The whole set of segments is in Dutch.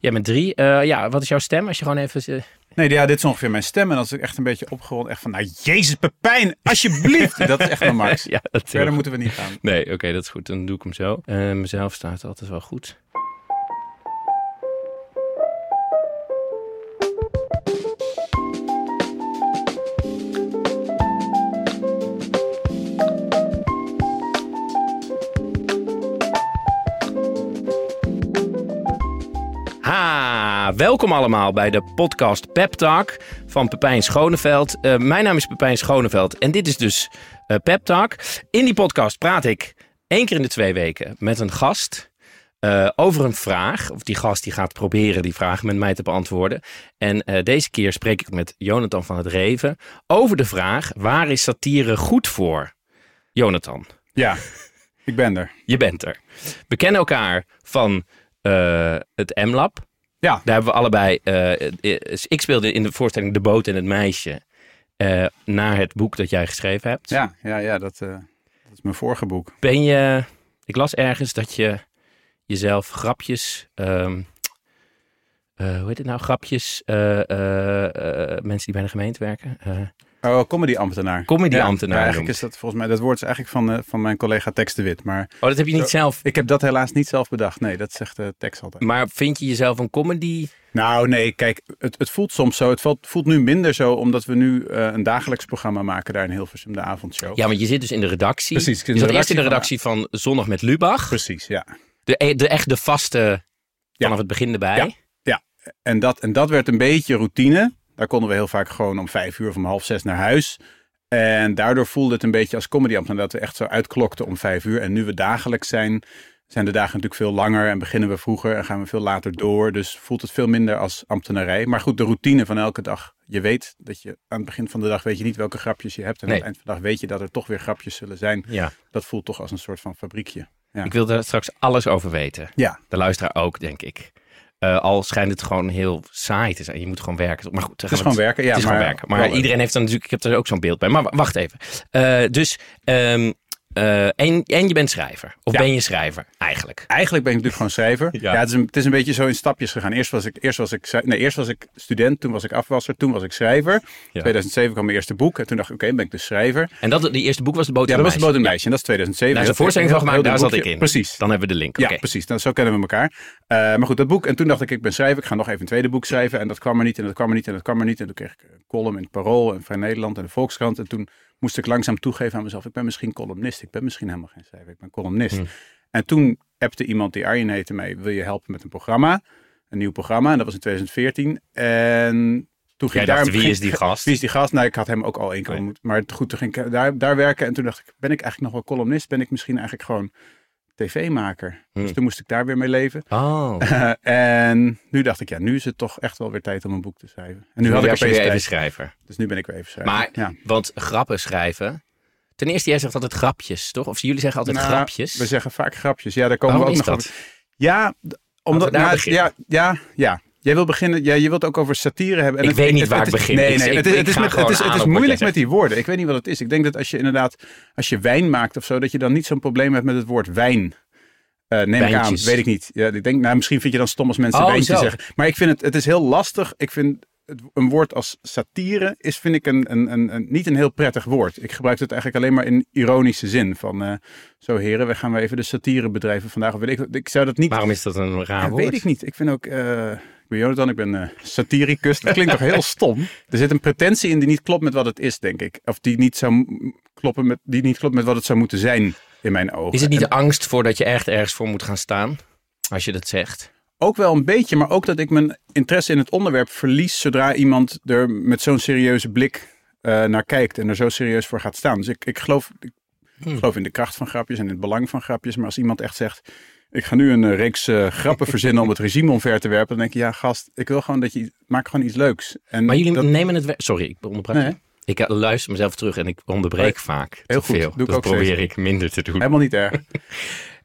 Jij bent drie. Eh, ja, wat is jouw stem? Als je gewoon even... eh, Nee, ja, dit is ongeveer mijn stem. En als ik echt een beetje opgewonden, echt van, nou, Jezus Pepijn, alsjeblieft. dat is echt mijn max. ja, Verder moeten we niet gaan. Nee, oké, dat is goed. Dan doe ik hem zo. Eh, mezelf staat altijd wel goed. Welkom allemaal bij de podcast Pep Talk van Pepijn Schoneveld. Eh, mijn naam is Pepijn Schoneveld en dit is dus eh Pep Talk. In die podcast praat ik één keer in de twee weken met een gast eh, over een vraag. Of die gast die gaat proberen die vraag met mij te beantwoorden. En deze keer spreek ik met Jonathan van het Reven over de vraag: waar is satire goed voor? Jonathan, Ja, ik ben er. je bent er. We kennen elkaar van het M-Lab. Ja, Daar hebben we allebei. eh, eh, ik speelde in de voorstelling De Boot en het Meisje. eh, naar het boek dat jij geschreven hebt. ja, ja, ja dat, dat is mijn vorige boek. Ben je. Ik las ergens dat je jezelf grapjes. ehm, eh, hoe heet het nou? Grapjes. mensen die bij de gemeente werken. Oh, comedy-ambtenaar. Comedy-ambtenaar Ja, eigenlijk is dat volgens mij, dat woord is eigenlijk van, eh, van mijn collega Tex de Wit. Maar oh, dat heb je niet Zo. zelf. ik heb dat helaas niet zelf bedacht. Nee, dat zegt de Tex altijd. Maar vind je jezelf een comedy? Nou, nee, kijk, het, het voelt soms zo. Het voelt, voelt nu minder zo, omdat we nu eh, een dagelijks programma maken daar in Hilversum, de avondshow. Ja, want je zit dus in de redactie. Precies, ik zit in Je de zat eerst in de redactie redactie van Zondag met Lubach. Precies, ja. De, e- de echt de vaste. Vanaf het begin erbij. Ja. En dat, en dat werd een beetje routine. Daar konden we heel vaak gewoon om vijf uur of om half zes naar huis. En daardoor voelde het een beetje als comedyambtenaar dat we echt zo uitklokten om vijf uur. En nu we dagelijks zijn, zijn de dagen natuurlijk veel langer en beginnen we vroeger en gaan we veel later door. Dus voelt het veel minder als ambtenarij. Maar goed, de routine van elke dag. Je weet dat je aan het begin van de dag weet je niet welke grapjes je hebt. En Nee. aan het eind van de dag weet je dat er toch weer grapjes zullen zijn. ja. Dat voelt toch als een soort van fabriekje. Ja. Ik wil daar straks alles over weten. Ja, De luisteraar ook, denk ik. Eh, al schijnt het gewoon heel saai te zijn. Je moet gewoon werken. Maar goed, het is gewoon werken. Ja, het is maar, gewoon werken. Maar iedereen heeft dan natuurlijk... Ik heb er ook zo'n beeld bij. Maar wa- wacht even. Eh, dus... ehm, eh, en, en je bent schrijver. Of Ja. ben je schrijver, eigenlijk? Eigenlijk ben ik natuurlijk gewoon schrijver. Ja. Ja, het, is een, het is een beetje zo in stapjes gegaan. Eerst was ik, eerst was ik, nee, eerst was ik student, toen was ik afwasser, toen was ik schrijver. In 2007 kwam mijn eerste boek en toen dacht ik, oké, ben ik dus schrijver. En dat, die eerste boek was De Boot Ja, dat was de boot en Meisje. en dat is 2007. Daar is een voorstelling van gemaakt, daar zat ik in. Precies. Dan hebben we de link. Ja, precies. Dan, zo kennen we elkaar. Eh, maar goed, dat boek. En toen dacht ik, ik ben schrijver. Ik ga nog even een tweede boek schrijven. En dat kwam er niet. En dat kwam er niet. En dat kwam er niet. En toen kreeg ik een column in het Parool en Vrij Nederland en de Volkskrant. En toen moest ik langzaam toegeven aan mezelf. Ik ben misschien columnist. Ik ben misschien helemaal geen schrijver. Ik ben columnist. Hmm. En toen appte iemand die Arjen heette mij. Wil je helpen met een programma? Een nieuw programma. En dat was in 2014. En toen ging Jij ik daar... wie ging- is die gast? Wie is die gast? Nou, ik had hem ook al één keer Nee. ontmoet. Maar goed, toen ging ik daar, daar werken. En toen dacht ik, ben ik eigenlijk nog wel columnist? Ben ik misschien eigenlijk gewoon tv-maker? Hmm. Dus toen moest ik daar weer mee leven. Oh. en nu dacht ik, ja, nu is het toch echt wel weer tijd om een boek te schrijven. En nu had ik opeens weer even schrijver. Dus nu ben ik weer even schrijven. Maar, ja. want grappen schrijven... Ten eerste, jij zegt altijd grapjes, toch? Of jullie zeggen altijd Nou, grapjes. We zeggen vaak grapjes. Ja, daar komen Waarom we ook nog over. Ja, omdat... nou, ja, ja, ja. Jij wil beginnen, ja, je wilt ook over satire hebben. En Ik het- weet niet het- waar het ik begin. Nee, nee, ik- het is, het is, met, het is, het moeilijk met die woorden. Ik weet niet wat het is. Ik denk dat als je inderdaad, als je wijn maakt of zo, dat je dan niet zo'n probleem hebt met het woord wijn. Eh neem ik aan, weet ik niet. Ja, ik denk, nou, misschien vind je dan stom als mensen Oh, wijntjes zo. zeggen. Maar ik vind het, het is heel lastig. Ik vind het, een woord als satire is, vind ik, een, een, een, een- niet een heel prettig woord. Ik gebruik het eigenlijk alleen maar in ironische zin. Van, eh, zo heren, we gaan we even de satire bedrijven vandaag. Of weet ik, ik zou dat niet... Waarom is dat een raar Ja, woord? weet ik niet. Ik vind ook... eh, ben Jonathan, ik ben eh, satiricus. Dat klinkt toch heel stom? Er zit een pretentie in die niet klopt met wat het is, denk ik. Of die niet, zou kloppen met, die niet klopt met wat het zou moeten zijn, in mijn ogen. Is het niet En de angst voor dat je echt ergens voor moet gaan staan? Als je dat zegt. Ook wel een beetje, maar ook dat ik mijn interesse in het onderwerp verlies... zodra iemand er met zo'n serieuze blik eh, naar kijkt... en er zo serieus voor gaat staan. Dus ik, ik, geloof, ik Hmm. geloof in de kracht van grapjes en in het belang van grapjes. Maar als iemand echt zegt... Ik ga nu een eh, reeks eh, grappen verzinnen om het regime omver te werpen. Dan denk je, ja gast, ik wil gewoon dat je, maak gewoon iets leuks. En Maar jullie dat, nemen het... Sorry, ik onderbreek. Nee. Ik eh, luister mezelf terug en ik onderbreek vaak Heel te goed, veel. doe ik dat ook probeer steeds. ik minder te doen. helemaal niet erg.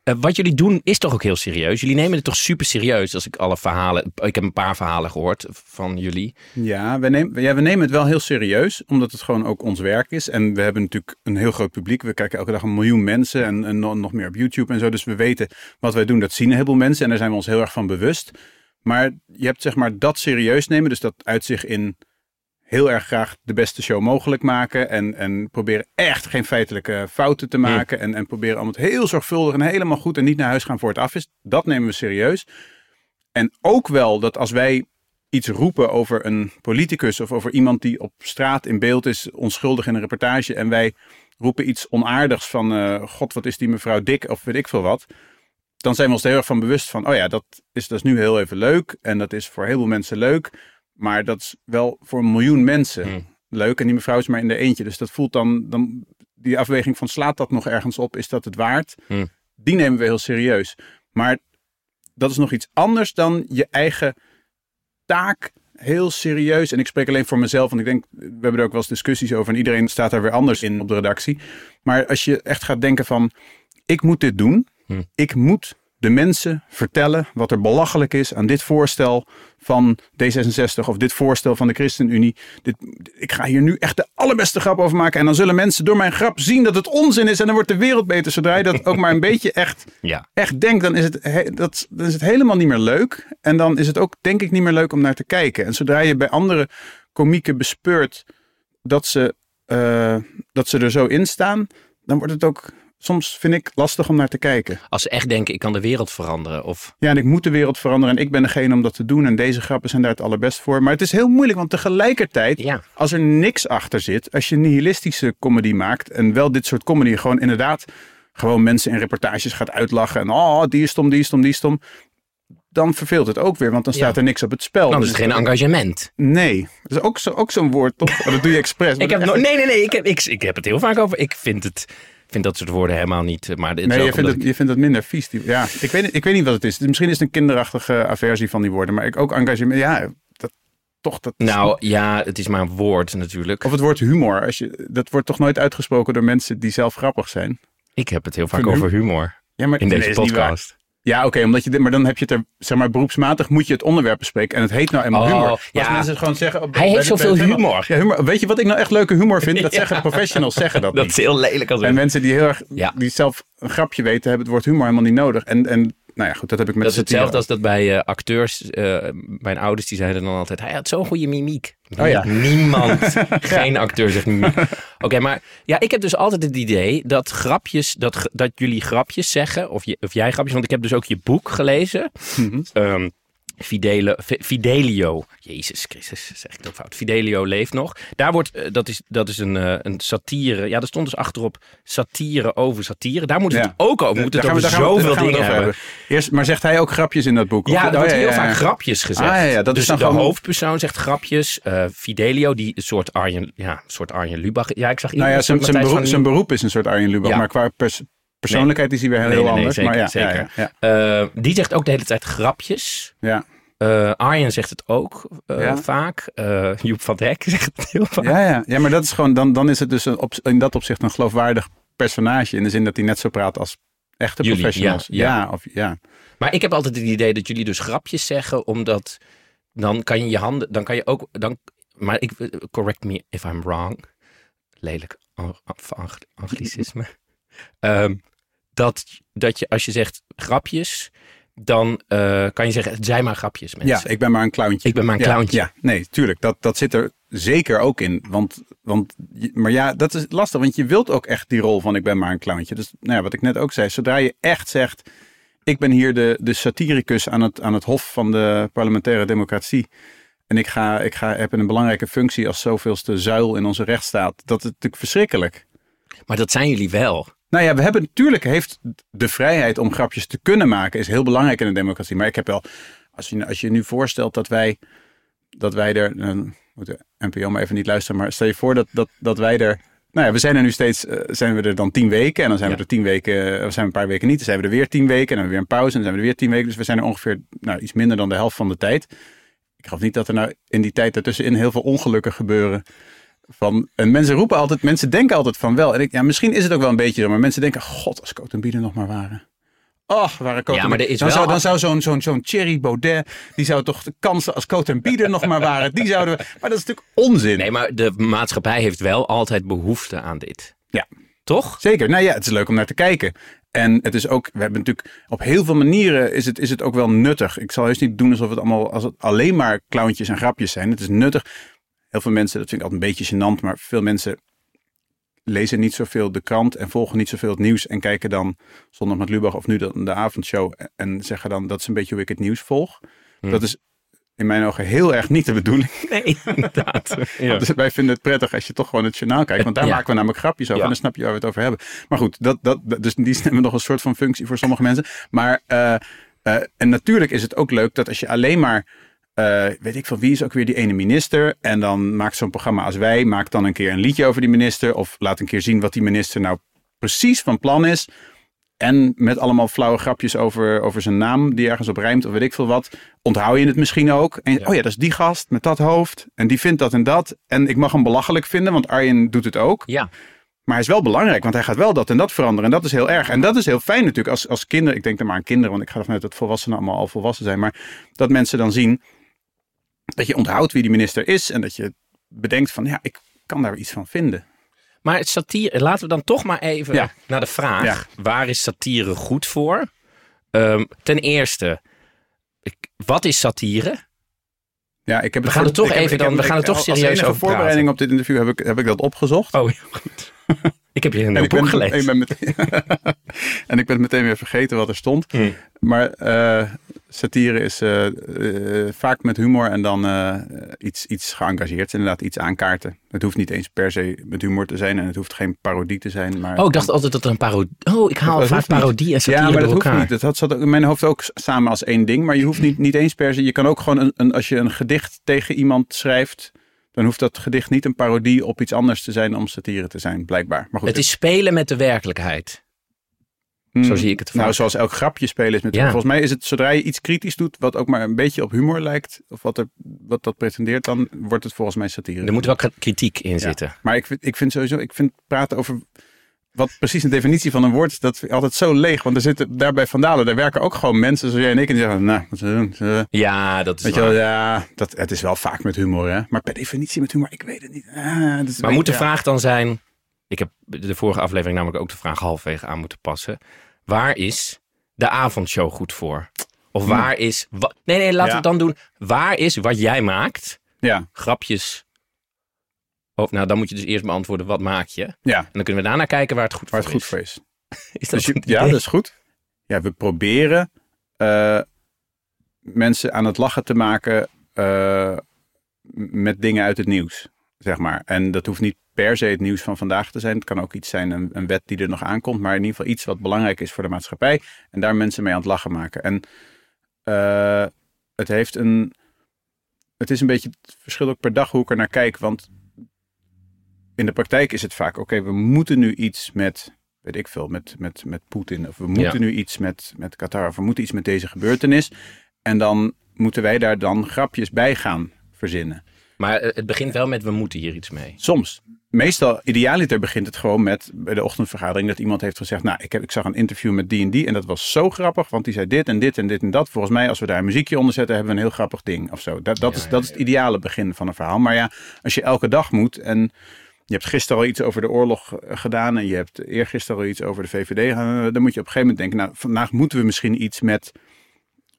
Eh, wat jullie doen is toch ook heel serieus? Jullie nemen het toch super serieus als ik alle verhalen... Ik heb een paar verhalen gehoord van jullie. Ja we, nemen, ja, we nemen het wel heel serieus, omdat het gewoon ook ons werk is. En we hebben natuurlijk een heel groot publiek. We kijken elke dag een miljoen mensen en, en nog meer op YouTube en zo. Dus we weten wat wij doen, dat zien een heleboel mensen. En daar zijn we ons heel erg van bewust. Maar je hebt zeg maar dat serieus nemen. Dus dat uit zich in heel erg graag de beste show mogelijk maken. En, en proberen echt geen feitelijke fouten te maken. En, en proberen allemaal het heel zorgvuldig en helemaal goed en niet naar huis gaan voor het af is. Dat nemen we serieus. En ook wel dat als wij iets roepen over een politicus of over iemand die op straat in beeld is, onschuldig in een reportage. En wij roepen iets onaardigs van, eh, god wat is die mevrouw dik of weet ik veel wat. Dan zijn we ons er heel erg van bewust van, oh ja, dat is, dat is nu heel even leuk. En dat is voor heel veel mensen leuk. Maar dat is wel voor een miljoen mensen Hmm. leuk. En die mevrouw is maar in de eentje. Dus dat voelt dan, dan die afweging van slaat dat nog ergens op? Is dat het waard? Hmm. Die nemen we heel serieus. Maar dat is nog iets anders dan je eigen taak heel serieus. En ik spreek alleen voor mezelf, want ik denk, we hebben er ook wel eens discussies over. En iedereen staat daar weer anders in op de redactie. Maar als je echt gaat denken van, ik moet dit doen. Hm. Ik moet de mensen vertellen wat er belachelijk is aan dit voorstel van D66 of dit voorstel van de ChristenUnie. Dit, ik ga hier nu echt de allerbeste grap over maken. En dan zullen mensen door mijn grap zien dat het onzin is. En dan wordt de wereld beter. Zodra je dat ook maar een beetje echt Ja. echt denkt, dan is, het, he- dat, dan is het helemaal niet meer leuk. En dan is het ook, denk ik, niet meer leuk om naar te kijken. En zodra je bij andere komieken bespeurt dat ze, eh, dat ze er zo in staan, dan wordt het ook soms, vind ik, lastig om naar te kijken. Als ze echt denken, ik kan de wereld veranderen. Of, Ja, en ik moet de wereld veranderen en ik ben degene om dat te doen. En deze grappen zijn daar het allerbest voor. Maar het is heel moeilijk, want tegelijkertijd ja. als er niks achter zit, als je nihilistische comedy maakt en wel dit soort comedy gewoon inderdaad gewoon mensen in reportages gaat uitlachen en oh, die is stom, die is stom, die is stom, dan verveelt het ook weer, want dan Ja. staat er niks op het spel. Dan is het geen engagement. Nee, dat is ook, zo, ook zo'n woord, toch? Dat doe je expres. Ik heb no- nee, nee, nee. Ik heb, ik, ik heb het heel vaak over. Ik vind, het, vind dat soort woorden helemaal niet. eh, Maar dit Nee, je vindt, het, je vindt het minder vies. Die, ja, ik weet, niet- ik weet niet wat het is. Misschien is het een kinderachtige aversie van die woorden. Maar ik ook engagement. Ja, dat, toch. Dat, Nou ja, het is maar een woord natuurlijk. Of het woord humor. Als je, dat wordt toch nooit uitgesproken door mensen die zelf grappig zijn. Ik heb het heel vaak over humor Ja, maar in deze podcast. Ja, oké, omdat je dit, maar dan heb je het er, zeg maar, beroepsmatig moet je het onderwerp bespreken. En het heet nou eenmaal Oh, humor. Maar ja. Als mensen gewoon zeggen. op- Hij heeft zoveel het- humor. Ja, humor. Weet je wat ik nou echt leuke humor vind? Dat Ja. zeggen professionals zeggen dat, Dat niet. is heel lelijk als En mensen die heel erg, die zelf een grapje weten, hebben het woord humor helemaal niet nodig. En, en nou ja, goed, dat heb ik met Dat is hetzelfde als dat bij eh, acteurs. eh, mijn ouders die zeiden dan altijd: hij had zo'n goede mimiek. Oh ja. Niemand, geen acteur zegt mimiek. Oké, maar ja, ik heb dus altijd het idee dat grapjes, dat, dat jullie grapjes zeggen, of, je, of jij grapjes, want ik heb dus ook je boek gelezen. Ehm, Fidele, Fidelio. Jezus Christus, zeg ik dat fout. Fidelio leeft nog. Daar wordt, eh, dat is, dat is een, eh, een satire. Ja, er stond dus achterop satire over satire. Daar moet het Ja. ook over. We moeten het Daar over gaan we- we- zoveel we dingen het hebben. Eerst, maar zegt hij ook grapjes in dat boek? Ja, er oh, wordt heel ja, ja. vaak grapjes gezegd. Ah, ja, ja, dat dus is dan de gewoon- hoofdpersoon zegt grapjes. eh, Fidelio, die een soort Arjen, ja, soort Arjen Lubach. Ja, ik zag Nou ja, zijn, beroep, van zijn beroep is een soort Arjen Lubach. Maar qua pers- persoonlijkheid is hij weer heel, Nee, nee, nee, anders. zeker, maar ja, zeker. ja, ja, Eh, die zegt ook de hele tijd grapjes. ja. Eh, Arjen zegt het ook eh, Ja. vaak. Joep van Dijk zegt het heel vaak. Ja, ja. ja, maar dat is gewoon, dan, dan is het dus een, op, in dat opzicht een geloofwaardig personage. In de zin dat hij net zo praat als echte Jullie, professionals. ja, ja. Ja, of, ja. Maar ik heb altijd het idee dat jullie dus grapjes zeggen, omdat dan kan je je handen, dan kan je ook, dan, maar ik, correct me if I'm wrong, lelijk ang- ang- anglicisme, Ehm, dat, dat je als je zegt grapjes, dan eh, kan je zeggen, het zijn maar grapjes mensen. ja, ik ben maar een clowntje. Ik ben maar een clowntje. Ja, nee, tuurlijk. Dat, dat zit er zeker ook in. Want, want, maar ja, dat is lastig. Want je wilt ook echt die rol van ik ben maar een clowntje. Dus nou ja, wat ik net ook zei. Zodra je echt zegt, ik ben hier de, de satiricus aan het, aan het hof van de parlementaire democratie. En ik, ga, ik ga, heb een belangrijke functie als zoveelste zuil in onze rechtsstaat. Dat is natuurlijk verschrikkelijk. Maar dat zijn jullie wel. Nou ja, we hebben natuurlijk heeft de vrijheid om grapjes te kunnen maken is heel belangrijk in een democratie. Maar ik heb wel, als je, als je nu voorstelt dat wij, dat wij er, dan moet de NPO maar even niet luisteren, maar stel je voor dat, dat, dat wij er, nou ja, we zijn er nu steeds, eh, zijn we er dan tien weken en dan zijn Ja. we er tien weken, eh, of zijn we een paar weken niet, dan zijn we er weer tien weken en dan weer een pauze en dan zijn we er weer tien weken. Dus we zijn er ongeveer, nou iets minder dan de helft van de tijd. Ik geloof niet dat er nou in die tijd ertussenin heel veel ongelukken gebeuren. Van, en mensen roepen altijd, mensen denken altijd van wel. En ik, ja, misschien is het ook wel een beetje zo, maar mensen denken, god, als Coat en Bieden nog maar waren. Och, waren Coat Ja, maar er is dan, wel- zou, dan zou zo'n zo'n zo'n Thierry Baudet, die zou toch de kansen als Coat en Bieder nog maar waren, die zouden we, maar dat is natuurlijk onzin. Nee, maar de maatschappij heeft wel altijd behoefte aan dit. Ja. Toch? Zeker. Nou ja, het is leuk om naar te kijken. En het is ook, we hebben natuurlijk op heel veel manieren is het, is het ook wel nuttig. Ik zal heus niet doen alsof het allemaal, als het alleen maar clowntjes en grapjes zijn. Het is nuttig. Heel veel mensen, dat vind ik altijd een beetje gênant, maar veel mensen lezen niet zoveel de krant en volgen niet zoveel het nieuws en kijken dan zondag met Lubach of nu de, de avondshow en zeggen dan dat is een beetje hoe ik het nieuws volg. Hm. Dat is in mijn ogen heel erg niet de bedoeling. Nee, inderdaad. Ja. Dus wij vinden het prettig als je toch gewoon het journaal kijkt. Want daar Ja. maken we namelijk grapjes over. Ja. En dan snap je waar we het over hebben. Maar goed, dat, dat, dat- dus die hebben nog een soort van functie voor sommige mensen. Maar, eh, eh, en natuurlijk is het ook leuk dat als je alleen maar... eh, weet ik van wie is ook weer die ene minister. En dan maakt zo'n programma als wij. Maakt dan een keer een liedje over die minister. Of laat een keer zien wat die minister nou precies van plan is. En met allemaal flauwe grapjes over, over zijn naam die ergens op rijmt of weet ik veel wat. Onthoud je het misschien ook. En Ja. oh ja, dat is die gast met dat hoofd. En die vindt dat en dat. En ik mag hem belachelijk vinden, want Arjen doet het ook. ja. Maar hij is wel belangrijk, want hij gaat wel dat en dat veranderen. En dat is heel erg. En dat is heel fijn natuurlijk als, als kinderen. Ik denk dan maar aan kinderen, want ik ga ervan uit dat volwassenen allemaal al volwassen zijn. Maar dat mensen dan zien dat je onthoudt wie die minister is. En dat je bedenkt van, ja, ik kan daar iets van vinden. Maar het satire, laten we dan toch maar even Ja. naar de vraag: Ja. waar is satire goed voor? Ehm, ten eerste, ik- wat is satire? Ja, ik heb We gaan er toch even dan- we gaan toch serieus Als enige over praten. voorbereiding op dit interview heb ik, heb ik dat opgezocht. Oh, heel goed. ik heb En een boek ben, gelezen. ik ben meteen, en ik ben meteen weer vergeten wat er stond. Hm. Maar eh, satire is eh, eh, vaak met humor en dan iets, iets geëngageerd. Inderdaad, iets aankaarten. Het hoeft niet eens per se met humor te zijn en het hoeft geen parodie te zijn. Maar Oh, ik dacht altijd dat er een parodie... Oh, ik haal vaak parodie en satire ja, maar dat hoeft niet. Dat had, zat ook in mijn hoofd ook samen als één ding. Maar je hoeft niet, niet eens per se. Je kan ook gewoon, een, een, als je een gedicht tegen iemand schrijft. Dan hoeft dat gedicht niet een parodie op iets anders te zijn om satire te zijn, blijkbaar. Maar goed, Het is spelen met de werkelijkheid. Hmm. Zo zie ik het Nou, vaak. zoals elk grapje spelen is met Ja. Volgens mij is het zodra je iets kritisch doet, wat ook maar een beetje op humor lijkt, of wat, er, wat dat pretendeert, dan wordt het volgens mij satire. Er moet wel kritiek in Ja. zitten. Maar ik vind, ik vind sowieso, ik vind praten over wat precies een definitie van een woord is, dat vind ik altijd zo leeg. Want er zitten daar bij Vandalen, daar werken ook gewoon mensen zoals jij en ik. En die zeggen, nou, wat ze doen. Ja, dat is Weet je waar. wel, ja, dat, het is wel vaak met humor, hè. Maar per definitie met humor, ik weet het niet. Ah, is Maar moet de ja. vraag dan zijn... Ik heb de vorige aflevering namelijk ook de vraag halfwege aan moeten passen. Waar is de avondshow goed voor? Of waar is... wa- Nee, nee, laten we het dan doen. Waar is wat jij maakt? Ja, Grapjes. Of, nou, dan moet je dus eerst beantwoorden, wat maak je? En ja, dan kunnen we daarna kijken waar het goed waar voor het goed is. voor is. Is dat Dus je- ja, dat is goed. Ja, we proberen eh, mensen aan het lachen te maken eh, met dingen uit het nieuws, zeg maar. En dat hoeft niet per se het nieuws van vandaag te zijn. Het kan ook iets zijn, een, een wet die er nog aankomt, maar in ieder geval iets wat belangrijk is voor de maatschappij. En daar mensen mee aan het lachen maken. En eh, het heeft een. Het is een beetje het verschil ook per dag hoe ik er naar kijk. Want in de praktijk is het vaak: oké, we moeten nu iets met weet ik veel, met, met, met Poetin. Of we moeten nu iets met, met Qatar. Of we moeten iets met deze gebeurtenis. En dan moeten wij daar dan grapjes bij gaan verzinnen. Maar het begint wel met, we moeten hier iets mee. Soms. Meestal, idealiter begint het gewoon met bij de ochtendvergadering dat iemand heeft gezegd, nou, ik, heb, ik zag een interview met die en die en dat was zo grappig, want die zei dit en dit en dit en dat. Volgens mij, als we daar een muziekje onder zetten, hebben we een heel grappig ding of zo. Dat, dat, Ja, is, ja, dat is het ideale begin van een verhaal. Maar ja, als je elke dag moet en je hebt gisteren al iets over de oorlog eh, gedaan en je hebt eergisteren al iets over de VVD gedaan, dan moet je op een gegeven moment denken, nou, vandaag moeten we misschien iets met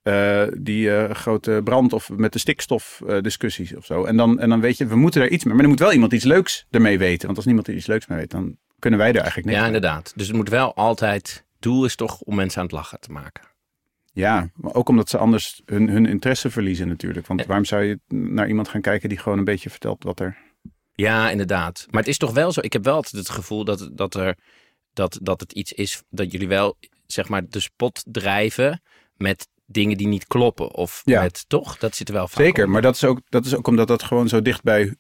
eh, die eh, grote brand of met de stikstofdiscussies of zo. En dan, en dan weet je, we moeten er iets mee. Maar er moet wel iemand iets leuks ermee weten. Want als niemand er iets leuks mee weet, dan kunnen wij er eigenlijk niks Ja, mee. inderdaad. Dus het moet wel altijd... Doel is toch om mensen aan het lachen te maken. Ja, maar ook omdat ze anders hun, hun interesse verliezen natuurlijk. Want waarom zou je naar iemand gaan kijken die gewoon een beetje vertelt wat er... Ja, inderdaad. Maar het is toch wel zo. Ik heb wel altijd het gevoel dat, dat, er, dat, dat het iets is dat jullie wel, zeg maar, de spot drijven met dingen die niet kloppen. Of Ja. met, toch? Dat zit er wel vaak Zeker, op. maar dat is, ook, dat is ook omdat dat gewoon zo dicht bij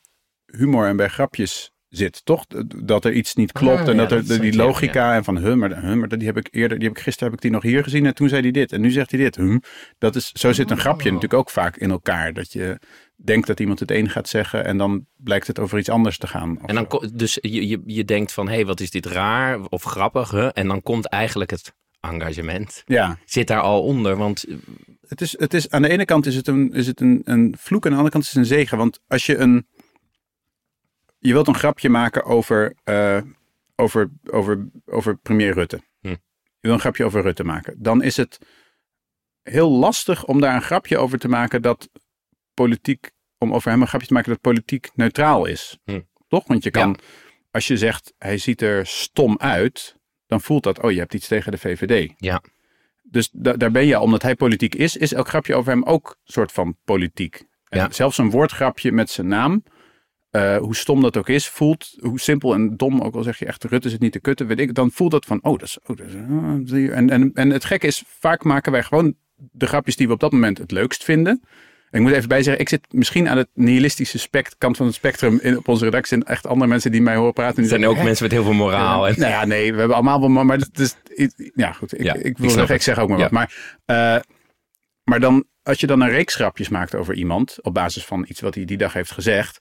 humor en bij grapjes zit, toch? Dat er iets niet klopt Ah, en ja, dat er dat die logica en van, huh, maar, maar die heb ik eerder, die heb ik gisteren heb ik die nog hier gezien en toen zei hij dit en nu zegt hij dit. Dat is, zo zit een grapje Oh. natuurlijk ook vaak in elkaar. Dat je denkt dat iemand het een gaat zeggen en dan blijkt het over iets anders te gaan. En dan, ko- dus je, je, je denkt van, hé, hey, wat is dit raar of grappig? Hè? En dan komt eigenlijk het engagement. ja, Zit daar al onder, want het is, het is, aan de ene kant is het, een, is het een, een vloek en aan de andere kant is het een zegen. Want als je een. Je wilt een grapje maken over. eh, over, over, over premier Rutte. Hm. Je wil een grapje over Rutte maken. Dan is het heel lastig om daar een grapje over te maken dat politiek, om over hem een grapje te maken dat politiek neutraal is. Hm. Toch? Want je kan, Ja. als je zegt hij ziet er stom uit, dan voelt dat, oh je hebt iets tegen de VVD. Ja. Dus da- daar ben je, omdat hij politiek is, is elk grapje over hem ook soort van politiek. En Ja. Zelfs een woordgrapje met zijn naam, eh, hoe stom dat ook is, voelt, hoe simpel en dom, ook al zeg je echt Rutte zit niet te kutten, weet ik, dan voelt dat van, oh, dat is, oh, dat is je. en, en, en het gekke is, vaak maken wij gewoon de grapjes die we op dat moment het leukst vinden. Ik moet even bij zeggen, ik zit misschien aan het nihilistische spect, kant van het spectrum in, op onze redactie. En echt andere mensen die mij horen praten. Er zijn ook "Hè?" mensen met heel veel moraal. En, Nou ja, nee, we hebben allemaal wel, maar, maar het is, ja goed, ik, Ja, ik ik wil snap zeggen, ik zeg ook maar wat. Maar, eh, maar dan, als je dan een reeks grapjes maakt over iemand, op basis van iets wat hij die dag heeft gezegd,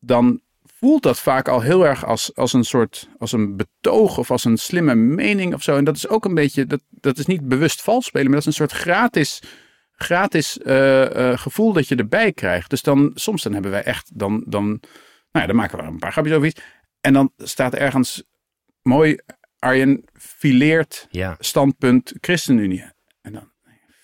dan voelt dat vaak al heel erg als, als een soort, als een betoog of als een slimme mening of zo. En dat is ook een beetje, dat, dat is niet bewust vals spelen, maar dat is een soort gratis, gratis eh, eh, gevoel dat je erbij krijgt. Dus dan, soms dan hebben wij echt, dan, dan, nou ja, dan maken we een paar grapjes over iets. En dan staat ergens mooi, Arjen fileert ja, standpunt ChristenUnie. En dan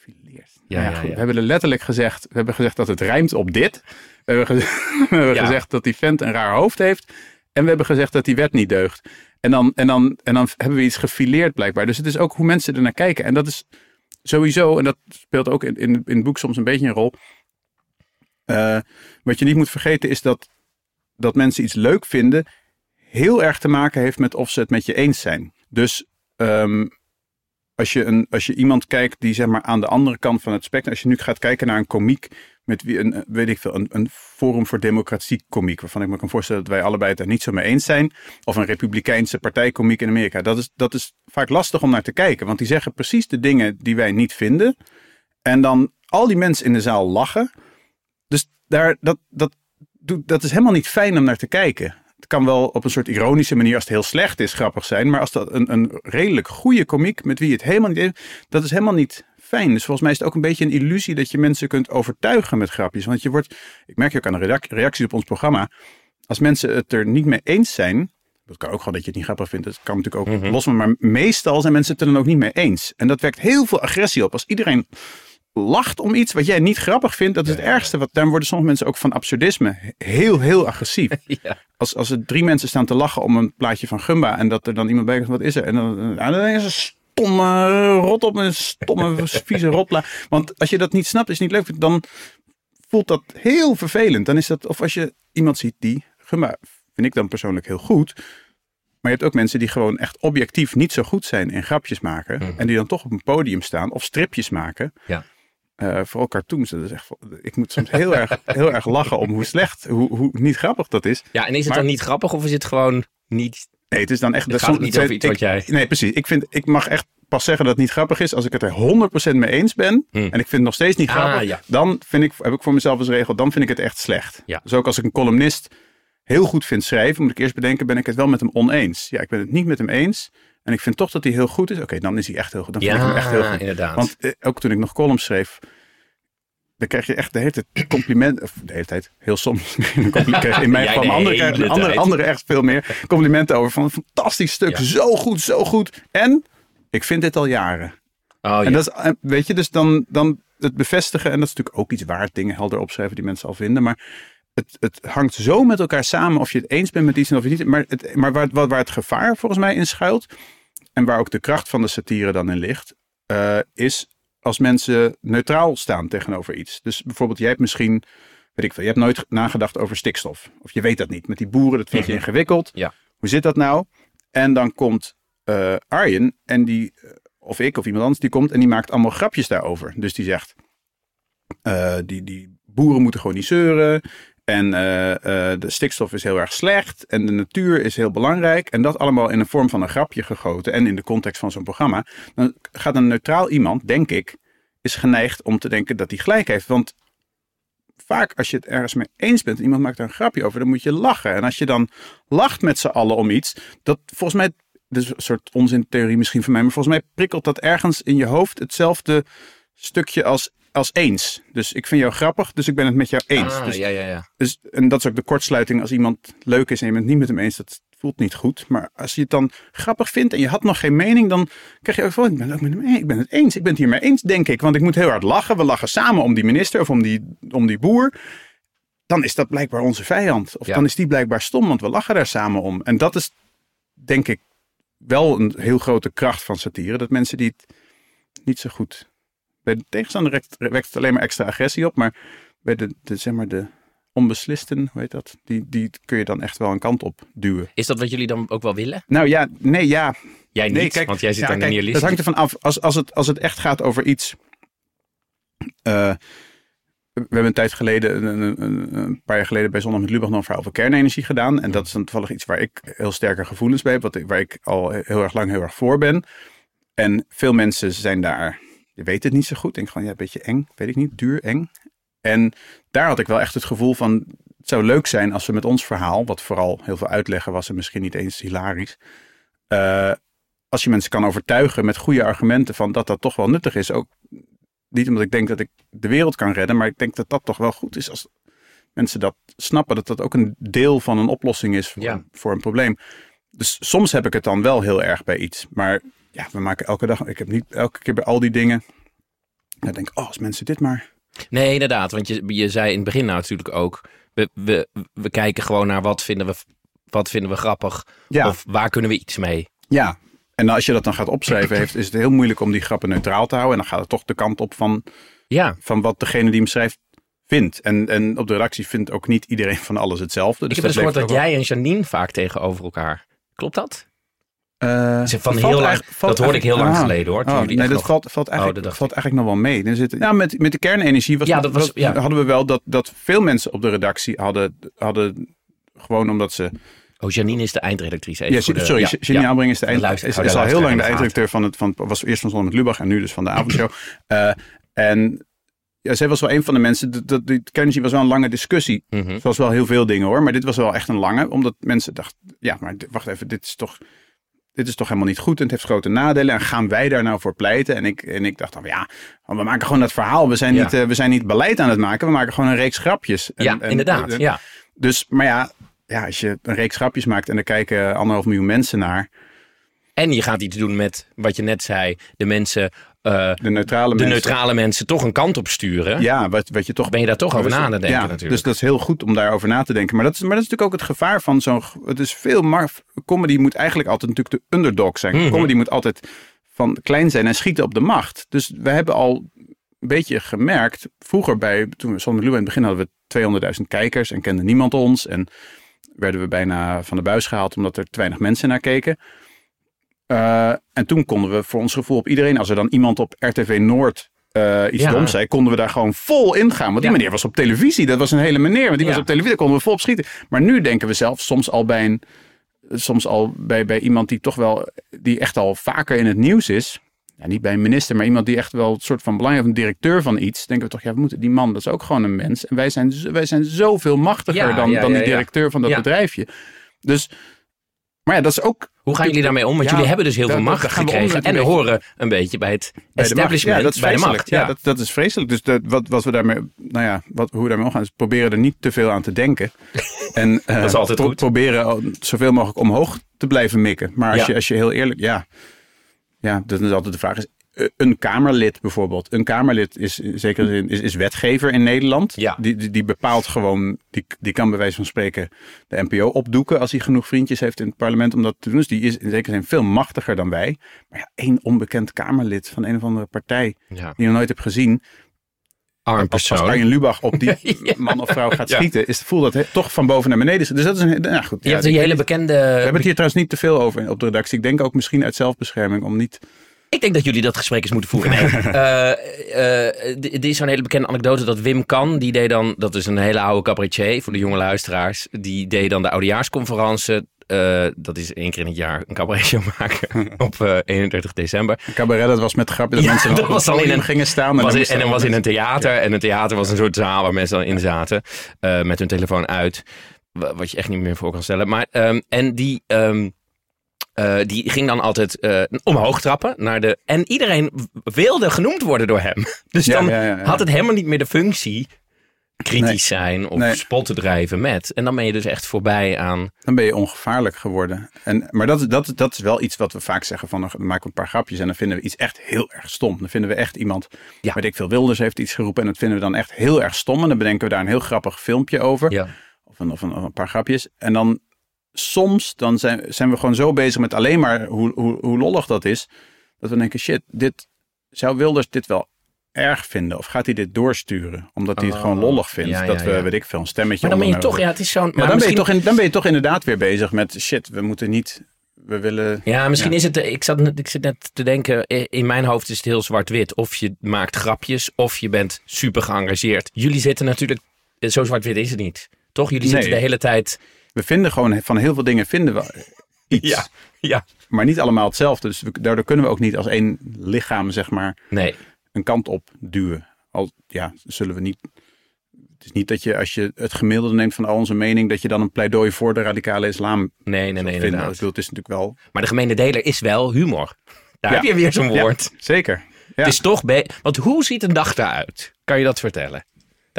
fileert. Ja, Nou ja, goed. We hebben er letterlijk gezegd, we hebben gezegd dat het rijmt op dit. We hebben, ge- we hebben gezegd dat die vent een raar hoofd heeft. En we hebben gezegd dat die wet niet deugt. En dan, en dan, en dan hebben we iets gefileerd blijkbaar. Dus het is ook hoe mensen er naar kijken. En dat is sowieso, en dat speelt ook in, in, in het boek soms een beetje een rol. Eh, wat je niet moet vergeten is dat, dat mensen iets leuk vinden heel erg te maken heeft met of ze het met je eens zijn. Dus ehm, als, je een, als je iemand kijkt die zeg maar aan de andere kant van het spectrum, als je nu gaat kijken naar een komiek met wie een, weet ik veel, een, Forum voor Democratie komiek, waarvan ik me kan voorstellen dat wij allebei het er niet zo mee eens zijn, of een Republikeinse partijkomiek in Amerika, dat is, dat is vaak lastig om naar te kijken, want die zeggen precies de dingen die wij niet vinden. En dan al die mensen in de zaal lachen. Dus daar, dat, dat, dat is helemaal niet fijn om naar te kijken. Het kan wel op een soort ironische manier, als het heel slecht is, grappig zijn. Maar als dat een, een redelijk goede komiek met wie je het helemaal niet... Dat is helemaal niet fijn. Dus volgens mij is het ook een beetje een illusie dat je mensen kunt overtuigen met grapjes. Want je wordt, ik merk je ook aan de reacties op ons programma. Als mensen het er niet mee eens zijn... Dat kan ook gewoon dat je het niet grappig vindt. Dat kan natuurlijk ook los. Maar meestal zijn mensen het er dan ook niet mee eens. En dat wekt heel veel agressie op. Als iedereen lacht om iets wat jij niet grappig vindt, dat is het ergste. Wat, daar worden sommige mensen ook van absurdisme heel, heel agressief. ja. Als, als er drie mensen staan te lachen om een plaatje van Gumba en dat er dan iemand bij komt, wat is er? En dan, ja, dan is een stomme rot op een stomme vieze rotla. Want als je dat niet snapt, is niet leuk, dan voelt dat heel vervelend. Dan is dat, of als je iemand ziet die, vind ik dan persoonlijk heel goed, maar je hebt ook mensen die gewoon echt objectief niet zo goed zijn in grapjes maken. En die dan toch op een podium staan of stripjes maken. Ja. Eh, vooral cartoons. Dat is echt, ik moet soms heel erg, heel erg lachen om hoe slecht, hoe, hoe niet grappig dat is. ja, en is het Maar- dan niet grappig of is het gewoon niet... Nee, het is dan echt... Het dat gaat soms- niet over iets ik- wat jij- Nee, precies. Ik, vind, ik mag echt pas zeggen dat het niet grappig is als ik het er 100% mee eens ben. Hm. En ik vind het nog steeds niet Ah, grappig. ja. Dan vind ik, heb ik voor mezelf als regel, dan vind ik het echt slecht. Ja. Dus ook als ik een columnist heel goed vind schrijven, moet ik eerst bedenken, ben ik het wel met hem oneens? Ja, ik ben het niet met hem eens. En ik vind toch dat hij heel goed is. Oké, dan is hij echt heel goed. Dan vind ik hem echt heel goed. inderdaad. Want eh, ook toen ik nog columns schreef, dan krijg je echt de hele tijd complimenten. Of de hele tijd, heel soms. In mijn geval, anderen andere, andere echt veel meer complimenten over. Van een fantastisch stuk, Ja. zo goed, zo goed. En ik vind dit al jaren. oh, ja. En dat is, eh, weet je, dus dan, dan het bevestigen. En dat is natuurlijk ook iets waard, dingen helder opschrijven die mensen al vinden. Maar het, het hangt zo met elkaar samen of je het eens bent met iets en of je niet. Maar, het, maar waar, waar, waar het gevaar volgens mij in schuilt. En waar ook de kracht van de satire dan in ligt. eh, is als mensen neutraal staan tegenover iets. Dus bijvoorbeeld, jij hebt misschien, weet ik veel, je hebt nooit nagedacht over stikstof. Of je weet dat niet. Met die boeren, dat vind je Mhm. ingewikkeld. Ja. Hoe zit dat nou? En dan komt eh, Arjen en die, eh, of ik of iemand anders, die komt en die maakt allemaal grapjes daarover. Dus die zegt, eh, die, die boeren moeten gewoon niet zeuren. En eh, eh, de stikstof is heel erg slecht. En de natuur is heel belangrijk. En dat allemaal in de vorm van een grapje gegoten. En in de context van zo'n programma. Dan gaat een neutraal iemand, denk ik, is geneigd om te denken dat hij gelijk heeft. Want vaak als je het ergens mee eens bent en iemand maakt daar een grapje over, dan moet je lachen. En als je dan lacht met z'n allen om iets, dat volgens mij, dit is een soort onzintheorie misschien van mij, maar volgens mij prikkelt dat ergens in je hoofd hetzelfde stukje als, als eens. Dus ik vind jou grappig, dus ik ben het met jou eens. Ah, dus, ja, ja, ja. dus, en dat is ook de kortsluiting als iemand leuk is en je bent het niet met hem eens. Dat voelt niet goed. Maar als je het dan grappig vindt en je had nog geen mening, dan krijg je ook van, ik ben het ook met hem eens. Ik ben het eens. Ik ben het hiermee eens, denk ik. Want ik moet heel hard lachen. We lachen samen om die minister of om die, om die boer. Dan is dat blijkbaar onze vijand. Of Ja. dan is die blijkbaar stom, want we lachen daar samen om. En dat is, denk ik, wel een heel grote kracht van satire. Dat mensen die het niet zo goed... Bij de tegenstander wekt, wekt het alleen maar extra agressie op. Maar bij de, de, zeg maar de onbeslisten, hoe heet dat? Die, die kun je dan echt wel een kant op duwen. Is dat wat jullie dan ook wel willen? Nou ja, nee, ja. Jij niet, Nee, kijk, want jij zit ja, aan de kijk, nihilist. Dat hangt ervan af. Als, als, het, als het echt gaat over iets. eh, we hebben een tijd geleden, een, een- een, een paar jaar geleden bij Zondag met Lubach nog een verhaal over kernenergie gedaan. En dat is dan toevallig iets waar ik heel sterke gevoelens bij heb. Wat, ik- waar ik al heel erg lang heel erg voor ben. En veel mensen zijn daar, je weet het niet zo goed. Ik denk gewoon, ja, een beetje eng, weet ik niet, duur, eng. En daar had ik wel echt het gevoel van, het zou leuk zijn als we met ons verhaal, wat vooral heel veel uitleggen was en misschien niet eens hilarisch, eh, als je mensen kan overtuigen met goede argumenten van dat dat toch wel nuttig is. Ook niet omdat ik denk dat ik de wereld kan redden, maar ik denk dat dat toch wel goed is als mensen dat snappen, dat dat ook een deel van een oplossing is voor, Ja. voor een probleem. Dus soms heb ik het dan wel heel erg bij iets. Maar ja, we maken elke dag, ik heb niet elke keer bij al die dingen, dan denk ik, oh, als mensen dit maar Nee, inderdaad. Want je, je zei in het begin nou natuurlijk ook... We, we, we kijken gewoon naar wat vinden we, wat vinden we grappig. Ja. Of waar kunnen we iets mee. Ja, en als je dat dan gaat opschrijven, heeft, is het heel moeilijk om die grappen neutraal te houden. En dan gaat het toch de kant op van, Ja, van wat degene die hem schrijft vindt. En, en op de redactie vindt ook niet iedereen van alles hetzelfde. ik Dus heb eens gehoord dat jij en Janine vaak tegenover elkaar... Klopt dat? Eh, van dat heel lang- eigenlijk- dat hoorde ik heel lang geleden, hoor, Oh, jullie nee, dat nog- valt, valt, Oh, eigenlijk, valt eigenlijk nog wel mee. Er zit, ja, met, met de kernenergie was, Ja, dat was- was- ja. hadden we wel dat, dat veel mensen op de redactie hadden, hadden gewoon omdat ze Oh, Janine is de eindredactrice. even Ja, de- sorry, ja, Jenny ja. Is, de eind, is, hou is de al heel lang de de eindredacteur van het, van, was eerst van Zon met Lubach en nu dus van de avondshow. Eh, en ja, zij was wel een van de mensen, dat, dat, die kernenergie was wel een lange discussie. Mhm. Zoals wel heel veel dingen hoor, maar dit was wel echt een lange, omdat mensen dachten, ja, maar wacht even, dit is toch, dit is toch helemaal niet goed en het heeft grote nadelen en gaan wij daar nou voor pleiten? En ik, en ik dacht dan, ja, we maken gewoon dat verhaal, we zijn, Ja. niet, eh, we zijn niet beleid aan het maken, we maken gewoon een reeks grapjes. En- Ja, en- inderdaad. en- ja. Dus, maar ja, ja, als je een reeks grapjes maakt en er kijken anderhalf miljoen mensen naar, En je gaat iets doen met wat je net zei. De mensen, eh, de neutrale de mensen. neutrale mensen toch een kant op sturen. Ja, wat, wat je toch. Ben je daar toch over bewust- na te denken ja, natuurlijk. Dus dat is heel goed om daarover na te denken. Maar dat is, maar dat is natuurlijk ook het gevaar van zo'n. Het is veel. Comedy moet eigenlijk altijd natuurlijk de underdog zijn. Mhm. Comedy moet altijd van klein zijn en schieten op de macht. Dus we hebben al een beetje gemerkt. Vroeger bij. Toen we Sander in het begin hadden we 200.000 kijkers en kende niemand ons. En werden we bijna van de buis gehaald omdat er te weinig mensen naar keken. Eh, en toen konden we voor ons gevoel op iedereen, als er dan iemand op RTV Noord eh, iets Ja. doms zei, konden we daar gewoon vol ingaan. Want die Ja. meneer was op televisie. Dat was een hele meneer, want die Ja. was op televisie. Daar konden we vol op schieten. Maar nu denken we zelf soms al bij een, soms al bij, bij iemand die toch wel, die echt al vaker in het nieuws is. Ja, niet bij een minister, maar iemand die echt wel een soort van belangrijk, een directeur van iets. Denken we toch, ja, we moeten die man, dat is ook gewoon een mens. En wij zijn, wij zijn zoveel machtiger dan, dan die directeur van dat bedrijfje. Dus, maar ja, dat is ook Hoe gaan jullie daarmee om? Want Ja, jullie hebben dus heel veel macht gekregen. En we horen een beetje bij het Bij de macht. establishment, Ja, dat is bij de macht. Ja, dat, dat is vreselijk. Dus dat, wat, wat we daarmee, nou ja, wat, hoe we daarmee omgaan, is proberen er niet te veel aan te denken. en eh, Dat is altijd pro- goed. proberen zoveel mogelijk omhoog te blijven mikken. Maar als, je, als je heel eerlijk, ja, ja, dan is altijd de vraag is, een Kamerlid bijvoorbeeld. Een Kamerlid is in zekere zin is, is wetgever in Nederland. Ja. Die, die, die bepaalt gewoon, die, die kan bij wijze van spreken de NPO opdoeken als hij genoeg vriendjes heeft in het parlement om dat te doen. Dus die is in zekere zin veel machtiger dan wij. Maar ja, één onbekend Kamerlid van een of andere partij Ja. die je nog nooit hebt gezien. Arm Als, als. Arjen Lubach op die Ja. man of vrouw gaat Ja. schieten, is, voelt dat he- toch van boven naar beneden. Dus dat is een, nou goed. Je ja, hebt die ik- hele bekende... we hebben het hier trouwens niet te veel over op de redactie. Ik denk ook misschien uit zelfbescherming om niet... Ik denk dat jullie dat gesprek eens moeten voeren. Nee. Dit is zo'n hele bekende anekdote dat Wim Kan, die deed dan, dat is een hele oude cabaretier voor de jonge luisteraars, die deed dan de oudejaarsconferentie. eh, dat is één keer in het jaar een cabaretshow maken op eh, 31 december. Een cabaret, dat was met grapje dat Ja, mensen dat op was al in een- gingen staan. Was in- en dan was in een theater. Ja. En een theater was een soort zaal waar mensen dan in zaten. met hun telefoon uit. Wa- Wat je echt niet meer voor kan stellen. Maar, ehm, en die, ehm, eh, die ging dan altijd eh, omhoog trappen. Naar de, en iedereen wilde genoemd worden door hem. Dus Ja, dan ja, ja, ja. had het helemaal niet meer de functie kritisch zijn of Nee. spot te drijven met. En dan ben je dus echt voorbij aan... Dan ben je ongevaarlijk geworden. En, maar dat, is- dat, dat is wel iets wat we vaak zeggen van, dan maken we een paar grapjes en dan vinden we iets echt heel erg stom. Dan vinden we echt iemand, Ja. weet ik veel, Wilders heeft iets geroepen en dat vinden we dan echt heel erg stom. En dan bedenken we daar een heel grappig filmpje over. Ja. Of, een, of, een, of een paar grapjes. En dan soms dan zijn, zijn we gewoon zo bezig met alleen maar hoe, hoe, hoe lollig dat is. Dat we denken, shit, dit, zou Wilders dit wel erg vinden? Of gaat hij dit doorsturen? Omdat hij het Oh, gewoon lollig vindt. ja, dat we, ja. weet ik veel, een stemmetje Maar dan ben je toch... Ja, het is zo'n... Maar dan, ben je toch in, dan ben je toch inderdaad weer bezig met shit, we moeten niet, we willen... Ja, misschien is het. Ik zat, net- ik zit net te denken. eh, In mijn hoofd is het heel zwart-wit. Of je maakt grapjes, of je bent super geëngageerd. Jullie zitten natuurlijk. eh, Zo zwart-wit is het niet. Toch? Jullie zitten de hele tijd. We vinden gewoon van heel veel dingen vinden we iets. ja. Maar niet allemaal hetzelfde. Dus we- daardoor kunnen we ook niet als één lichaam, zeg maar, Nee. een kant op duwen. Al ja, zullen we niet. Het is niet dat je als je het gemiddelde neemt van al onze mening, dat je dan een pleidooi voor de radicale islam Nee, nee, nee. Ik Inderdaad. bedoel, het is natuurlijk wel. Maar de gemene deler is wel humor. Daar Ja. heb je weer zo'n Ja, woord. zeker. Ja. Het is toch. Be- Want hoe ziet een dag eruit? Kan je dat vertellen?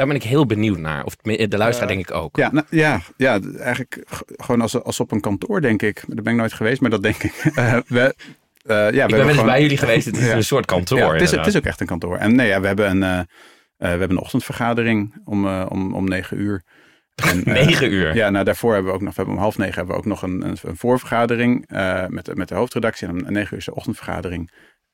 Daar ben ik heel benieuwd naar. Of de luisteraar denk ik ook. Ja, nou, ja, ja, eigenlijk gewoon als, als op een kantoor, denk ik. Daar ben ik nooit geweest, maar dat denk ik. Eh, we, eh, ja, we ik ben wel eens gewoon- bij jullie geweest. Het is Ja. een soort kantoor. Ja, het, is, het is ook echt een kantoor. En nee, ja, we hebben een, eh, eh, we hebben een ochtendvergadering om, eh, om, om negen uur. En, eh, Negen uur. Ja, nou daarvoor hebben we ook nog, we hebben om half negen hebben we ook nog een, een, een voorvergadering eh, met, de- met de hoofdredactie. En om negen uur is de ochtendvergadering.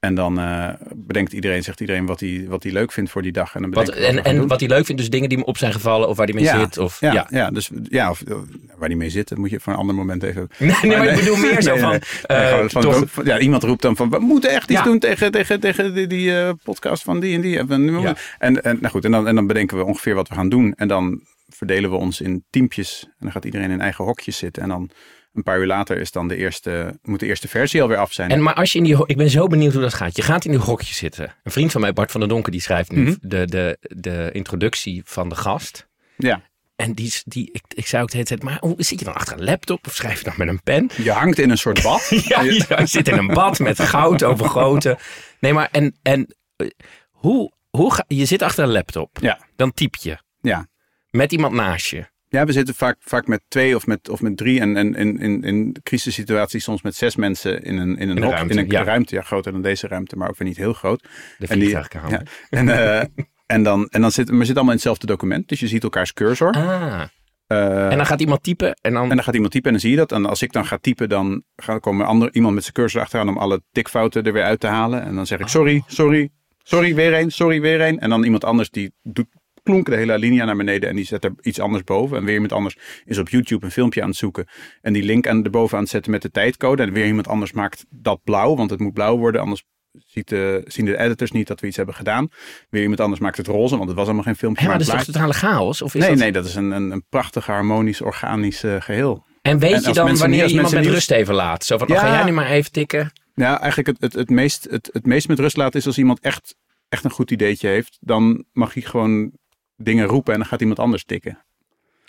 En dan eh, bedenkt iedereen, zegt iedereen wat hij, wat hij leuk vindt voor die dag. En, dan Wat, en en doen. wat hij leuk vindt, dus dingen die hem op zijn gevallen of waar hij mee Ja, zit. Of, ja, ja. ja. dus ja, of, eh, waar die mee zit, dat moet je voor een ander moment even. Nee, nee, maar ik bedoel meer zo Nee, van. nee. eh, gewoon van- toch- ja, iemand roept dan van we moeten echt iets doen tegen, tegen, tegen die, die podcast van die en die. En, en, en, nou goed, en, dan, en dan bedenken we ongeveer wat we gaan doen. En dan verdelen we ons in teampjes. En dan gaat iedereen in eigen hokjes zitten. En dan een paar uur later is dan de eerste, moet de eerste versie alweer af zijn. En maar als je in die, ik ben zo benieuwd hoe dat gaat. Je gaat in die hokje zitten. Een vriend van mij, Bart van der Donker, die schrijft nu Mhm. de, de, de introductie van de gast. ja, En die, die ik, ik zei ook de hele tijd, maar hoe zit je dan achter een laptop of schrijf je dan met een pen? je hangt in een soort bad. Ja, je, je zit in een bad met goud overgoten. Nee, maar en, en eh, hoe, hoe ga, je zit achter een laptop. Ja. Dan typ je ja. met iemand naast je. Ja, we zitten vaak, vaak met twee of met, of met drie. En, en in, in, in crisissituaties soms met zes mensen in een, in een, hok, ruimte, in een ja. ruimte. Ja, groter dan deze ruimte, maar ook weer niet heel groot. De En die-. Ja, en, eh, en dan, en dan zit, maar we zitten allemaal in hetzelfde document. Dus je ziet elkaars cursor. Ah, Eh, en dan gaat iemand typen en dan... en dan gaat iemand typen en dan zie je dat. En als ik dan ga typen, dan komt ander, iemand met zijn cursor achteraan om alle tikfouten er weer uit te halen. En dan zeg ik sorry, sorry, sorry, weer één, sorry, weer één. En dan iemand anders die doet klonk de hele alinea naar beneden en die zet er iets anders boven. En weer iemand anders is op YouTube een filmpje aan het zoeken. En die link aan erboven aan het zetten met de tijdcode. En weer iemand anders maakt dat blauw, want het moet blauw worden. Anders ziet de, zien de editors niet dat we iets hebben gedaan. Weer iemand anders maakt het roze, want het was allemaal geen filmpje. Maar maar dat is toch totale chaos? Of is Nee, dat... nee, dat is een, een, een prachtig, harmonisch, organisch eh, geheel. En weet En je dan wanneer je iemand met rust even laat? Zo van, oh, Ja. ga jij nu maar even tikken? Ja, eigenlijk het, het, het, meest, het, het meest met rust laten is als iemand echt, echt een goed ideetje heeft. Dan mag hij gewoon dingen roepen en dan gaat iemand anders tikken.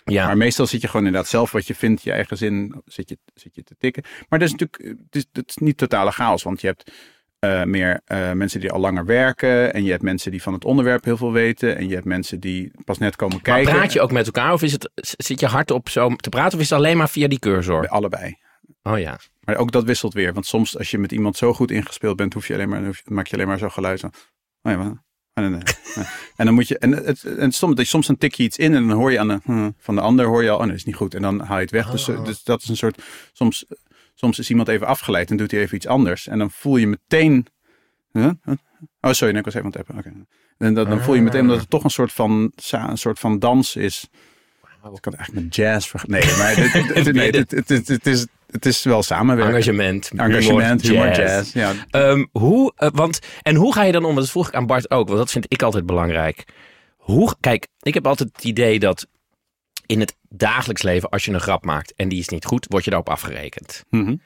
Ja, Maar meestal zit je gewoon inderdaad zelf wat je vindt, je eigen zin, zit je, zit je te tikken. Maar dat is natuurlijk het is, het is niet totale chaos, want je hebt eh, meer eh, mensen die al langer werken. En je hebt mensen die van het onderwerp heel veel weten. En je hebt mensen die pas net komen maar kijken. praat je ook met elkaar of is het, zit je hardop zo te praten of is het alleen maar via die cursor? Bij allebei. Oh ja. Maar ook dat wisselt weer. Want soms als je met iemand zo goed ingespeeld bent, hoef je alleen maar, hoef maak je alleen maar zo geluid. Zo. Oh ja, maar- nee, nee. Nee. En dan moet je, en het, en soms, dat je- soms dan tik je iets in en dan hoor je aan de, hm, van de ander hoor je al, oh nee, dat is niet goed. En dan haal je het weg. Dus, eh, Oh. dus dat is een soort, soms, soms is iemand even afgeleid en doet hij even iets anders. En dan voel je meteen, huh? Oh sorry, nee, ik was even aan het appen. En dan, dan voel je meteen dat het toch een soort van, een soort van dans is. Ik kan het eigenlijk met jazz vergelijken. Nee, maar dit, nee, dit- het, is, het is wel samenwerken. Engagement, Engagement, humor, jazz. jazz. Ja. Ehm, hoe, eh, want, en hoe ga je dan om? Dat vroeg ik aan Bart ook, want dat vind ik altijd belangrijk. Hoe, kijk, ik heb altijd het idee dat in het dagelijks leven, als je een grap maakt en die is niet goed, word je daarop afgerekend. Mhm.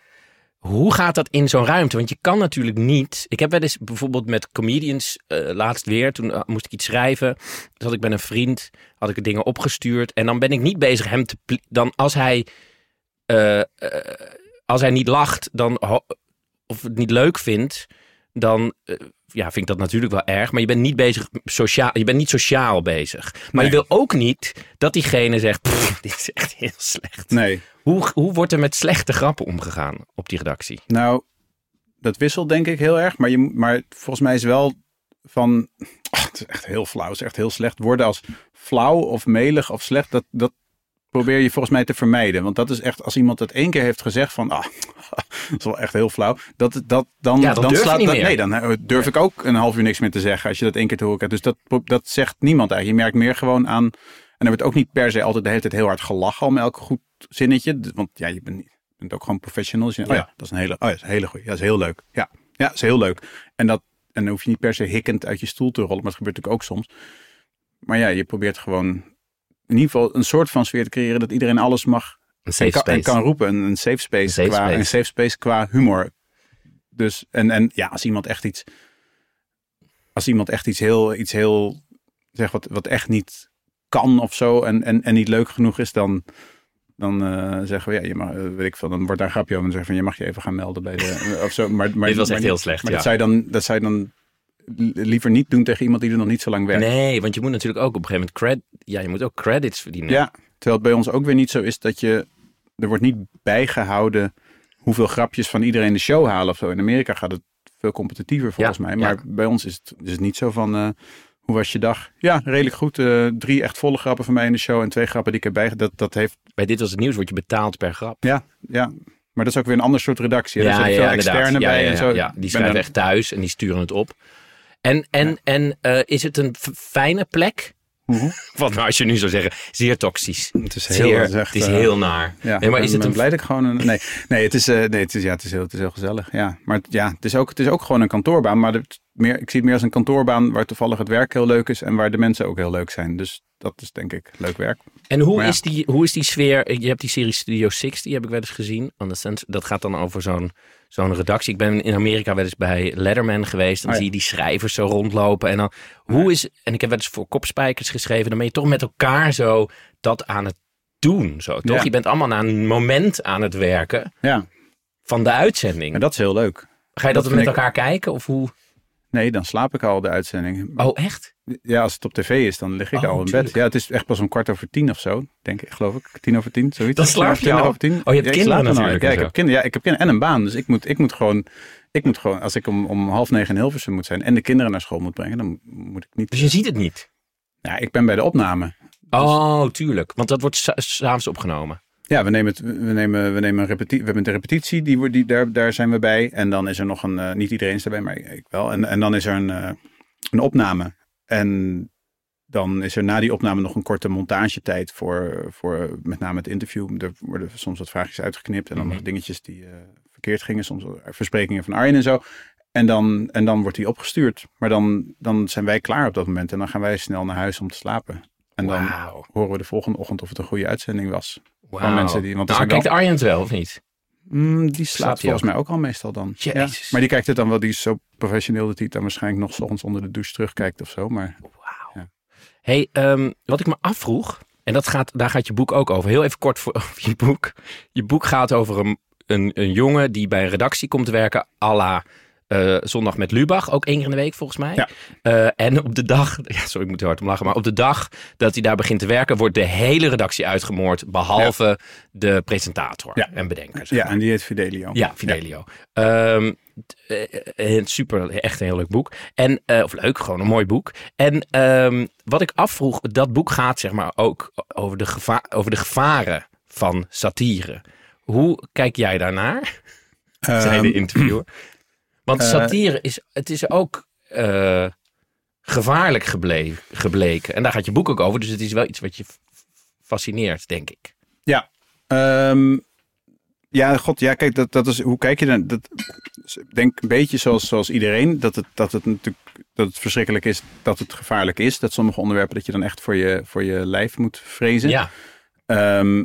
Hoe gaat dat in zo'n ruimte? Want je kan natuurlijk niet. Ik heb wel eens bijvoorbeeld met comedians eh, laatst weer. Toen eh, moest ik iets schrijven. Toen had ik met een vriend had ik dingen opgestuurd. En dan ben ik niet bezig hem te. Dan als hij. eh, als hij niet lacht, dan. of het niet leuk vindt. Dan ja, vind ik dat natuurlijk wel erg. Maar je bent niet bezig sociaal. Je bent niet sociaal bezig. Maar Nee. je wil ook niet dat diegene zegt: "Pff, dit is echt heel slecht. Nee. Hoe, hoe wordt er met slechte grappen omgegaan op die redactie? Nou, dat wisselt denk ik heel erg. Maar, je, maar volgens mij is wel van... Oh, het is echt heel flauw. Het is echt heel slecht. Woorden als flauw of melig of slecht, dat, dat probeer je volgens mij te vermijden. Want dat is echt, als iemand het één keer heeft gezegd van... Ah, dat is wel echt heel flauw. Dat, dat, dan, Ja, dan je slaat niet dat, meer. Nee, dan eh, durf ik ook een half uur niks meer te zeggen als je dat één keer te horen krijgt. Dus dat, dat zegt niemand eigenlijk. Je merkt meer gewoon aan... En er wordt ook niet per se altijd de hele tijd heel hard gelachen om elk goed zinnetje. Want ja, je bent, je bent ook gewoon professional. Dus je, oh ja, dat is een hele, oh ja, dat is een hele goeie. Ja, dat is heel leuk. Ja, ja, dat is heel leuk. En, dat, en dan hoef je niet per se hikkend uit je stoel te rollen. Maar dat gebeurt natuurlijk ook soms. Maar ja, je probeert gewoon in ieder geval een soort van sfeer te creëren dat iedereen alles mag Een en safe kan, space. en kan roepen. Een, een safe space, Een safe qua, space. Een safe space qua humor. Dus, en, en ja, als iemand echt iets, als iemand echt iets heel, iets heel, zeg wat, wat echt niet kan of zo en, en, en niet leuk genoeg is, dan, dan eh, zeggen we, ja, je mag, weet ik veel, dan wordt daar een grapje over en zeggen van, je mag je even gaan melden bij de, of zo. Maar, maar, Dit was echt heel slecht, Maar ja. dat zou je dan, dat zou je dan liever niet doen tegen iemand die er nog niet zo lang werkt. Nee, want je moet natuurlijk ook op een gegeven moment cred, ja, je moet ook credits verdienen. Ja, terwijl het bij ons ook weer niet zo is dat je... Er wordt niet bijgehouden hoeveel grapjes van iedereen de show halen of zo. In Amerika gaat het veel competitiever volgens Ja, mij. Maar ja. bij ons is het, is het niet zo van... eh, hoe was je dag? Ja, redelijk goed. Eh, drie echt volle grappen van mij in de show en twee grappen die ik heb bij. Dat, dat heeft... Bij dit was het nieuws word je betaald per grap. Ja, ja. Maar dat is ook weer een ander soort redactie. Daar zitten veel inderdaad. externe Ja, bij ja, en ja, zo. ja. Die dan- echt thuis en die sturen het op. En, en, en eh, is het een fijne plek? Mhm. Wat nou als je nu zou zeggen, zeer toxisch. Het is heel, Zeer, het is echt, het is eh, heel naar. Ja, nee, maar is het een blij dat ik gewoon een. Nee, nee, het is, eh, nee, het is, ja, het is, heel, het is heel gezellig. Ja, maar het- ja, het is ook, het is ook gewoon een kantoorbaan. Maar het, meer, ik zie het meer als een kantoorbaan waar toevallig het werk heel leuk is en waar de mensen ook heel leuk zijn. Dus dat is denk ik leuk werk. En hoe, ja. is die, hoe is die sfeer? Je hebt die serie Studio 60, die heb ik wel eens gezien. Sense. Dat gaat dan over zo'n zo'n redactie. Ik ben in Amerika wel eens bij Letterman geweest. Dan Oh ja. zie je die schrijvers zo rondlopen. En dan, hoe is, en ik heb wel eens voor kopspijkers geschreven. Dan ben je toch met elkaar zo dat aan het doen. Zo, toch? Ja. Je bent allemaal naar een moment aan het werken Ja, van de uitzending. en dat is heel leuk. Ga je dat, dat met ik- elkaar kijken? Of hoe? Nee, dan slaap ik al de uitzending. Oh, echt? Ja, als het op tv is, dan lig ik Oh, al in bed. Ja, het is echt pas om kwart over tien of zo, denk ik, geloof ik. Tien over tien, zoiets. Dan slaap je al? over tien. Oh, je hebt Ja, kinderen natuurlijk Ja, ik heb kinderen, ja, ik heb kinderen en een baan. Dus ik moet, ik moet gewoon, ik moet gewoon, als ik om, om half negen in Hilversum moet zijn en de kinderen naar school moet brengen, dan moet ik niet. Dus je ziet het niet? Ja, ik ben bij de opname. Oh, tuurlijk. Want dat wordt sa- s'avonds opgenomen. Ja, we nemen, het, we nemen, we nemen een repetitie. We hebben een repetitie, die, die, daar, daar zijn we bij. En dan is er nog een, eh, niet iedereen is erbij, maar ik wel. En, en dan is er een, eh, een opname. En dan is er na die opname nog een korte montagetijd voor, voor met name het interview. Er worden soms wat vraagjes uitgeknipt en dan Mhm. nog dingetjes die eh, verkeerd gingen. Soms versprekingen van Arjen en zo. En dan, en dan wordt die opgestuurd. Maar dan, dan zijn wij klaar op dat moment. En dan gaan wij snel naar huis om te slapen. En dan horen we de volgende ochtend of het een goede uitzending was. Wauw. mensen die- want nou, zijn kijkt Arjen het wel, of niet? Mm, die Slaapt volgens mij ook al meestal dan. Maar die kijkt het dan wel, die is zo professioneel dat hij het dan waarschijnlijk nog 's ochtends onder de douche terugkijkt of zo. Maar hey, ehm, wat ik me afvroeg, en dat gaat, daar gaat je boek ook over. Heel even kort voor, over je boek. Je boek gaat over een, een, een jongen die bij een redactie komt werken, à la eh, Zondag met Lubach, ook één keer in de week volgens mij. Ja. Eh, en op de dag, ja, sorry, ik moet er hard om lachen, maar op de dag dat hij daar begint te werken, wordt de hele redactie uitgemoord, behalve de presentator Ja. en bedenker. zeg ja, en die heet Fidelio. Ja, Fidelio. Eh, super, echt een heel leuk boek. En, of leuk, gewoon een mooi boek. En ehm, wat ik afvroeg, dat boek gaat zeg maar ook over de, geva over de gevaren van satire. Hoe kijk jij daarnaar? zei de interviewer. Want eh, satire is, het is ook eh, gevaarlijk geble gebleken. En daar gaat je boek ook over. Dus het is wel iets wat je fascineert, denk ik. Ja. Ehm, ja, god, ja, kijk, dat, dat is, hoe kijk je dan? Dat, ik denk een beetje zoals, zoals iedereen, dat het, dat het natuurlijk dat het verschrikkelijk is, dat het gevaarlijk is. Dat sommige onderwerpen dat je dan echt voor je, voor je lijf moet vrezen. Ja, Ehm,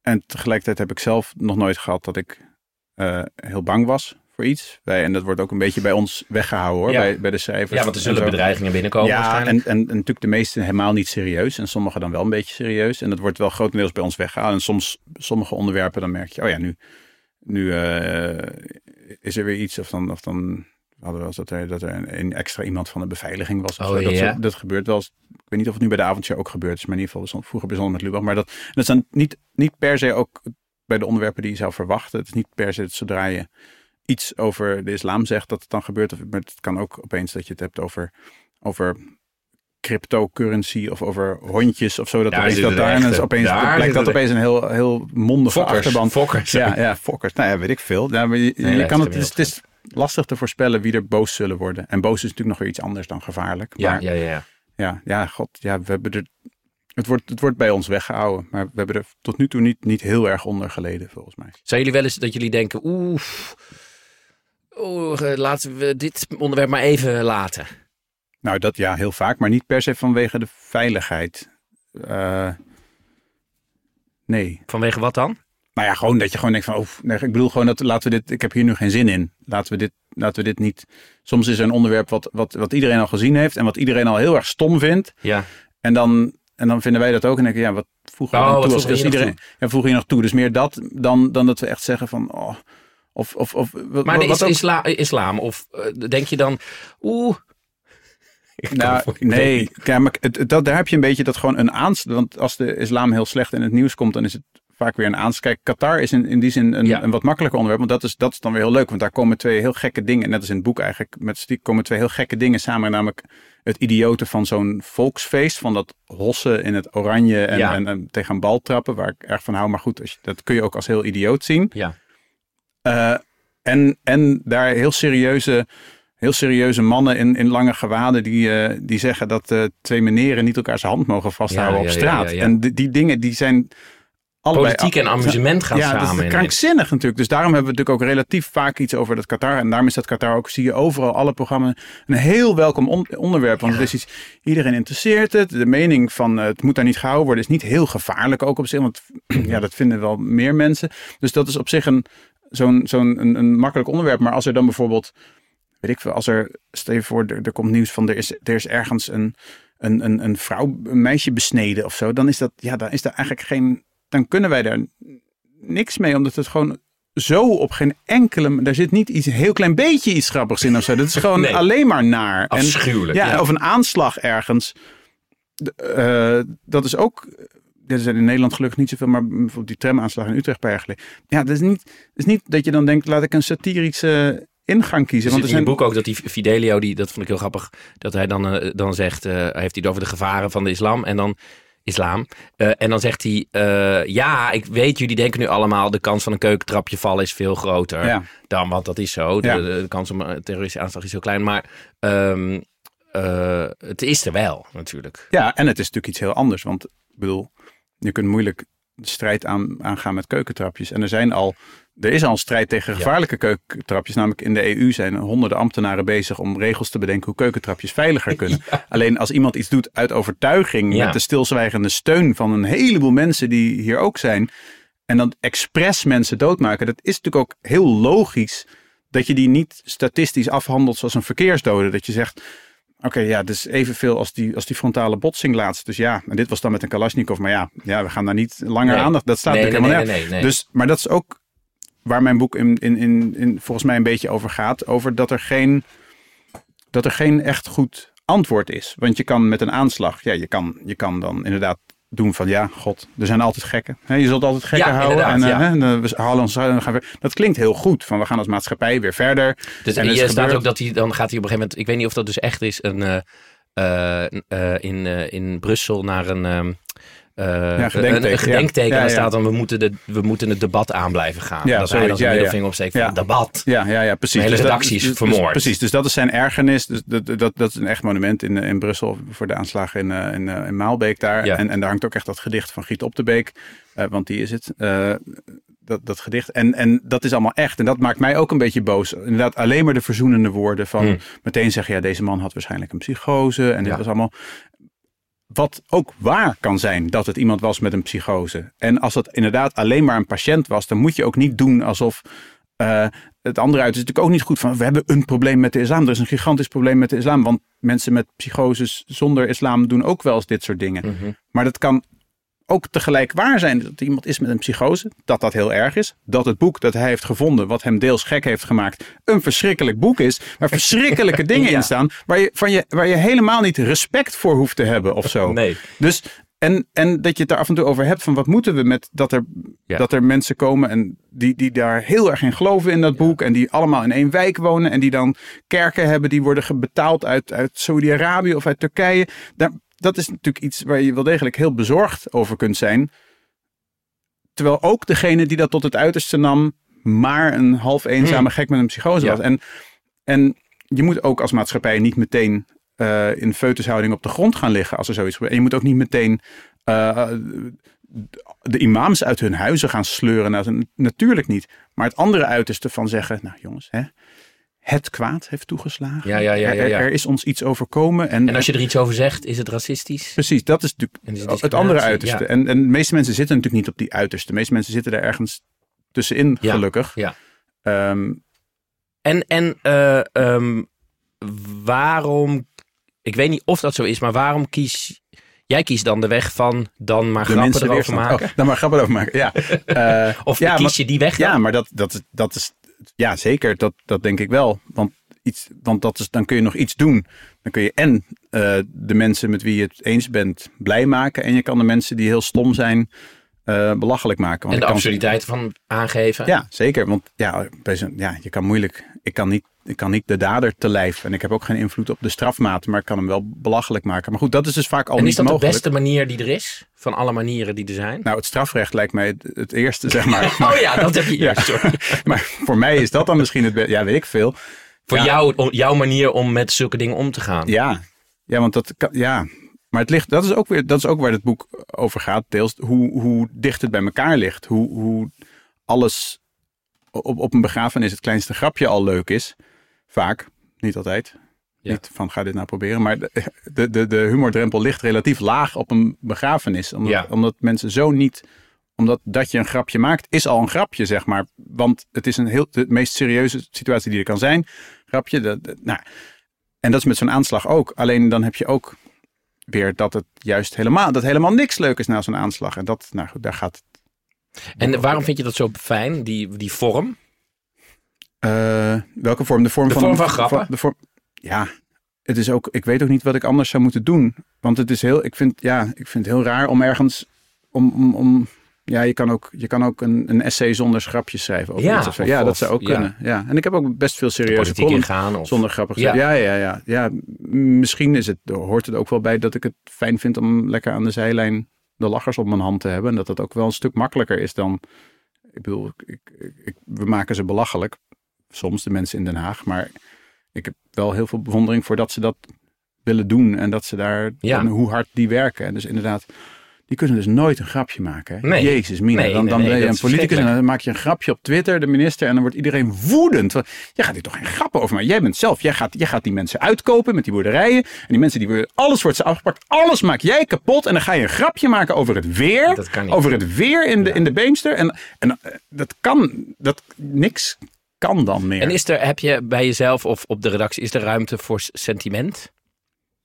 en tegelijkertijd heb ik zelf nog nooit gehad dat ik eh, heel bang was voor iets. Wij, en dat wordt ook een beetje bij ons weggehouden hoor, Ja. bij, bij de cijfers. ja want er en zullen bedreigingen binnenkomen Ja, en, waarschijnlijk. en, en natuurlijk de meeste helemaal niet serieus. En sommige dan wel een beetje serieus. En dat wordt wel grotendeels bij ons weggehaald. En soms sommige onderwerpen dan merk je, oh ja, nu, nu eh, is er weer iets. Of dan, of dan we hadden wel eens dat er, dat er een, een extra iemand van de beveiliging was. of Oh, dat, ja. dat gebeurt wel eens. Ik weet niet of het nu bij de avondshow ook gebeurt. is, maar in ieder geval we vroeger bijzonder met Lubach. Maar dat, dat is dan niet, niet per se ook bij de onderwerpen die je zou verwachten. Het is niet per se dat zodra je iets over de islam zegt dat het dan gebeurt. Of, maar het kan ook opeens dat je het hebt over, over cryptocurrency of over hondjes of zo. Dat Daar dat daar en opeens Daar blijkt dat opeens een heel, heel mondige Fokkers, achterban. fokkers. Ja, ja, fokkers. Nou ja, weet ik veel. Ja, maar je, kan het, het, is, het is lastig te voorspellen wie er boos zullen worden. En boos is natuurlijk nog weer iets anders dan gevaarlijk. Ja, Maar ja, ja, ja. ja, ja, god, ja, we hebben er. Het wordt, het wordt bij ons weggehouden, maar we hebben er tot nu toe niet, niet heel erg onder geleden, volgens mij. Zijn jullie wel eens dat jullie denken, oeh, oeh, eh, laten we dit onderwerp maar even laten? Nou, dat ja, heel vaak, maar niet per se vanwege de veiligheid. Eh, nee. Vanwege wat dan? Nou ja, gewoon dat je gewoon denkt van, oh, nee, ik bedoel gewoon dat laten we dit, ik heb hier nu geen zin in. Laten we dit, laten we dit niet. Soms is er een onderwerp wat, wat, wat iedereen al gezien heeft en wat iedereen al heel erg stom vindt. Ja. En dan, en dan vinden wij dat ook en denken, ja, wat voegen we Oh, toe? voegen we hier nog iedereen, ja, voegen nog toe. Dus meer dat dan, dan dat we echt zeggen van, oh, of, of, of wat, Maar de wat is, isla- islam, of eh, denk je dan, oeh. Nou, nee, ja, maar het, dat, daar heb je een beetje dat gewoon een aanslag. Want als de islam heel slecht in het nieuws komt, dan is het vaak weer een aanslag. Kijk, Qatar is in, in die zin een, Ja. een wat makkelijker onderwerp. Want dat is, dat is dan weer heel leuk. Want daar komen twee heel gekke dingen. Net als in het boek eigenlijk. Met die komen twee heel gekke dingen samen. Namelijk het idiote van zo'n volksfeest. Van dat hossen in het oranje en, Ja. en, en tegen een bal trappen. Waar ik erg van hou. Maar goed, als je, dat kun je ook als heel idioot zien. Ja. Eh, en, en daar heel serieuze, heel serieuze mannen in, in lange gewaden die, eh, die zeggen dat eh, twee meneren niet elkaars hand mogen vasthouden Ja, op straat. ja. En die, die dingen die zijn allebei... Politiek en amusement gaan ja, dat samen. is krankzinnig natuurlijk. Dus daarom hebben we natuurlijk ook relatief vaak iets over dat Qatar. En daarom is dat Qatar ook, zie je overal, alle programma's, een heel welkom on- onderwerp. Want het is iets, iedereen interesseert het. De mening van het moet daar niet gehouden worden is niet heel gevaarlijk ook op zich. Want ja, dat vinden wel meer mensen. Dus dat is op zich een, zo'n, zo'n een, een makkelijk onderwerp. Maar als er dan bijvoorbeeld, weet ik veel, als er, stel je voor, er, er komt nieuws van er is, er is ergens een, een, een, een vrouw, een meisje besneden of zo. Dan is dat, ja, dan is daar eigenlijk geen, dan kunnen wij daar niks mee, omdat het gewoon zo op geen enkele, daar zit niet iets, een heel klein beetje iets grappigs in of zo. Dat is gewoon Nee. alleen maar naar. En- Afschuwelijk. ja, ja. of een aanslag ergens. Eh, dat is ook. Er zijn in Nederland gelukkig niet zoveel, maar bijvoorbeeld die tramaanslag in Utrecht jaar geleden. Ja, dat is niet, dat is niet dat je dan denkt, laat ik een satirische ingang kiezen. Want er in je zijn, boek ook dat die Fidelio, die, dat vond ik heel grappig, dat hij dan, eh, dan zegt, eh, heeft hij het over de gevaren van de islam en dan islam. Eh, en dan zegt hij, ja, ik weet, jullie denken nu allemaal, de kans van een keukentrapje vallen is veel groter Ja. dan, want dat is zo. De, Ja. de, de kans om een terroristische aanslag is heel klein, maar ehm, eh, het is er wel, natuurlijk. ja, en het is natuurlijk iets heel anders. Want ik bedoel, je kunt moeilijk de strijd aan, aangaan met keukentrapjes. En er zijn al, er is al een strijd tegen Ja. gevaarlijke keukentrapjes. Namelijk in de EU zijn honderden ambtenaren bezig om regels te bedenken hoe keukentrapjes veiliger kunnen. Alleen als iemand iets doet uit overtuiging Ja. met de stilzwijgende steun van een heleboel mensen die hier ook zijn. En dan expres mensen doodmaken. Dat is natuurlijk ook heel logisch dat je die niet statistisch afhandelt zoals een verkeersdode. Dat je zegt, oké, ja, dus evenveel als die, als die frontale botsing laatst. Dus ja, en dit was dan met een Kalashnikov. Maar ja, ja we gaan daar niet langer Nee. aandacht. Dat staat Nee, natuurlijk nee, helemaal nergens. nee. Dus, maar dat is ook waar mijn boek in, in, in, in volgens mij een beetje over gaat. Over dat er geen, dat er geen echt goed antwoord is. Want je kan met een aanslag, ja, je kan, je kan dan inderdaad doen van ja, god, er zijn altijd gekken. Je zult altijd gekken Ja, houden. En, eh, ja. eh, we halen ons en dan gaan. Dat klinkt heel goed. Van we gaan als maatschappij weer verder. Dus En en het je staat ook dat hij dan gaat hij op een gegeven moment. Ik weet niet of dat dus echt is. Een, eh, eh, eh, in, eh, in Brussel naar een. ehm, eh, Ja, gedenkteken, een, gedenkteken. ja. En Ja, ja. staat dan, we moeten, de, we moeten het debat aan blijven gaan. Ja, dat hij dan zijn ja, ja. middelvinger opsteekt van Ja. debat. Ja, ja, ja, precies. De hele dat- redactie is dus- vermoord. precies, dus dat is zijn ergernis. Dus dat, dat, dat is een echt monument in, eh, in Brussel voor de aanslag in, eh, in, eh, in Maalbeek daar. Ja. En, en daar hangt ook echt dat gedicht van Giet op de Beek. eh, want die is het. eh, dat, dat gedicht. En, en dat is allemaal echt. En dat maakt mij ook een beetje boos. Inderdaad, alleen maar de verzoenende woorden van Hmm. meteen zeggen, ja, deze man had waarschijnlijk een psychose. En Ja. dit was allemaal. Wat ook waar kan zijn dat het iemand was met een psychose. En als het inderdaad alleen maar een patiënt was, dan moet je ook niet doen alsof. eh, het andere uit is natuurlijk ook niet goed van we hebben een probleem met de islam. Er is een gigantisch probleem met de islam. Want mensen met psychoses zonder islam doen ook wel eens dit soort dingen. Mhm. Maar dat kan ook tegelijk waar zijn. Dat iemand is met een psychose, dat dat heel erg is. Dat het boek dat hij heeft gevonden, wat hem deels gek heeft gemaakt, een verschrikkelijk boek is. Waar verschrikkelijke dingen Ja. in staan, waar je, van je, waar je helemaal niet respect voor hoeft te hebben of zo. Nee. Dus, en, en dat je het daar af en toe over hebt van wat moeten we met dat er, Ja. dat er mensen komen en die, die daar heel erg in geloven in dat boek. En die allemaal in één wijk wonen. En die dan kerken hebben die worden betaald uit, uit Saudi-Arabië of uit Turkije. Daar, dat is natuurlijk iets waar je wel degelijk heel bezorgd over kunt zijn. Terwijl ook degene die dat tot het uiterste nam, maar een half eenzame gek met een psychose Ja. was. En, en je moet ook als maatschappij niet meteen eh, in foetushouding op de grond gaan liggen als er zoiets gebeurt. En je moet ook niet meteen eh, de imams uit hun huizen gaan sleuren. Nou, natuurlijk niet. Maar het andere uiterste van zeggen, nou jongens, hè, het kwaad heeft toegeslagen. Ja, ja, ja, ja, Er, ja. er is ons iets overkomen. En, En als je er iets over zegt, is het racistisch? Precies, dat is natuurlijk het het andere uiterste. ja. En, en de meeste mensen zitten natuurlijk niet op die uiterste. De meeste mensen zitten er ergens tussenin, Ja, gelukkig. ja. Ehm, En, en eh, ehm, waarom, ik weet niet of dat zo is, maar waarom kies jij kiest dan de weg van dan maar de grappen erover weerstand. maken? Oh, dan maar grappen over maken, ja. Eh, Of ja, kies maar- je die weg dan? Ja, maar dat, dat, dat is. Ja, zeker. Dat, dat denk ik wel. Want, iets, want dat is, dan kun je nog iets doen. Dan kun je en eh, de mensen met wie je het eens bent blij maken. En je kan de mensen die heel stom zijn eh, belachelijk maken. Want en de absurditeit van aangeven? Ja, zeker. Want ja, ja, je kan moeilijk. Ik kan, niet, kan niet de dader te lijf. En ik heb ook geen invloed op de strafmaat. Maar ik kan hem wel belachelijk maken. Maar goed, dat is dus vaak al En niet is dat mogelijk. de beste manier die er is? Van alle manieren die er zijn? Nou, het strafrecht lijkt mij het, het eerste, zeg maar. oh ja, dat heb je Ja. eerst. sorry. Maar voor mij is dat dan misschien het beste. Ja, weet ik veel. Voor Ja. jou, jouw manier om met zulke dingen om te gaan. Ja, ja want dat kan, ja. Maar het ligt, dat is ook weer, dat is ook waar het boek over gaat. Deels hoe, hoe dicht het bij elkaar ligt. Hoe, hoe alles op, op een begrafenis het kleinste grapje al leuk is. Vaak, niet altijd. Ja. Niet van ga dit nou proberen. Maar de, de, de, humordrempel ligt relatief laag op een begrafenis. Omdat, Ja. omdat mensen zo niet. Omdat dat je een grapje maakt, is al een grapje, zeg maar. Want het is een heel, de meest serieuze situatie die er kan zijn. Grapje. Dat, dat- nou, en dat is met zo'n aanslag ook. Alleen dan heb je ook weer dat het juist helemaal, dat helemaal niks leuk is na zo'n aanslag. En dat, nou goed, daar gaat En waarom vind je dat zo fijn, die, die vorm? Eh, welke vorm? De vorm De van, vorm van grappen? de vorm, ja, het is ook. Ik weet ook niet wat ik anders zou moeten doen. Want het is heel. Ik vind, ja, ik vind het heel raar om ergens. Om, om, om ja, je kan ook, je kan ook een, een essay zonder grapjes schrijven. Over Ja, iets of zo. of- ja, dat zou ook ja. kunnen. Ja. En ik heb ook best veel serieuze columns ingaan? Of... zonder grappig. Ja. Ja. Ja, ja, ja, ja. Misschien is het, hoort het ook wel bij dat ik het fijn vind om lekker aan de zijlijn de lachers op mijn hand te hebben. En dat dat ook wel een stuk makkelijker is dan. Ik bedoel, ik, ik, ik- we maken ze belachelijk. Soms de mensen in Den Haag. Maar ik heb wel heel veel bewondering voor dat ze dat willen doen. En dat ze daar, Ja. en hoe hard die werken. En dus inderdaad, die kunnen dus nooit een grapje maken. Hè? Nee. Jezus, Mina. Nee, dan dan nee, ben je een politicus en dan maak je een grapje op Twitter, de minister. En dan wordt iedereen woedend. Jij gaat hier toch geen grappen over maken. Jij bent zelf, jij gaat, jij gaat die mensen uitkopen met die boerderijen. En die mensen die worden, alles wordt ze afgepakt. Alles maak jij kapot. En dan ga je een grapje maken over het weer. Dat kan niet. Over het weer in de, in de Beemster. En, en eh, dat kan, dat, niks kan dan meer. En is er, heb je bij jezelf of op de redactie, is er ruimte voor sentiment?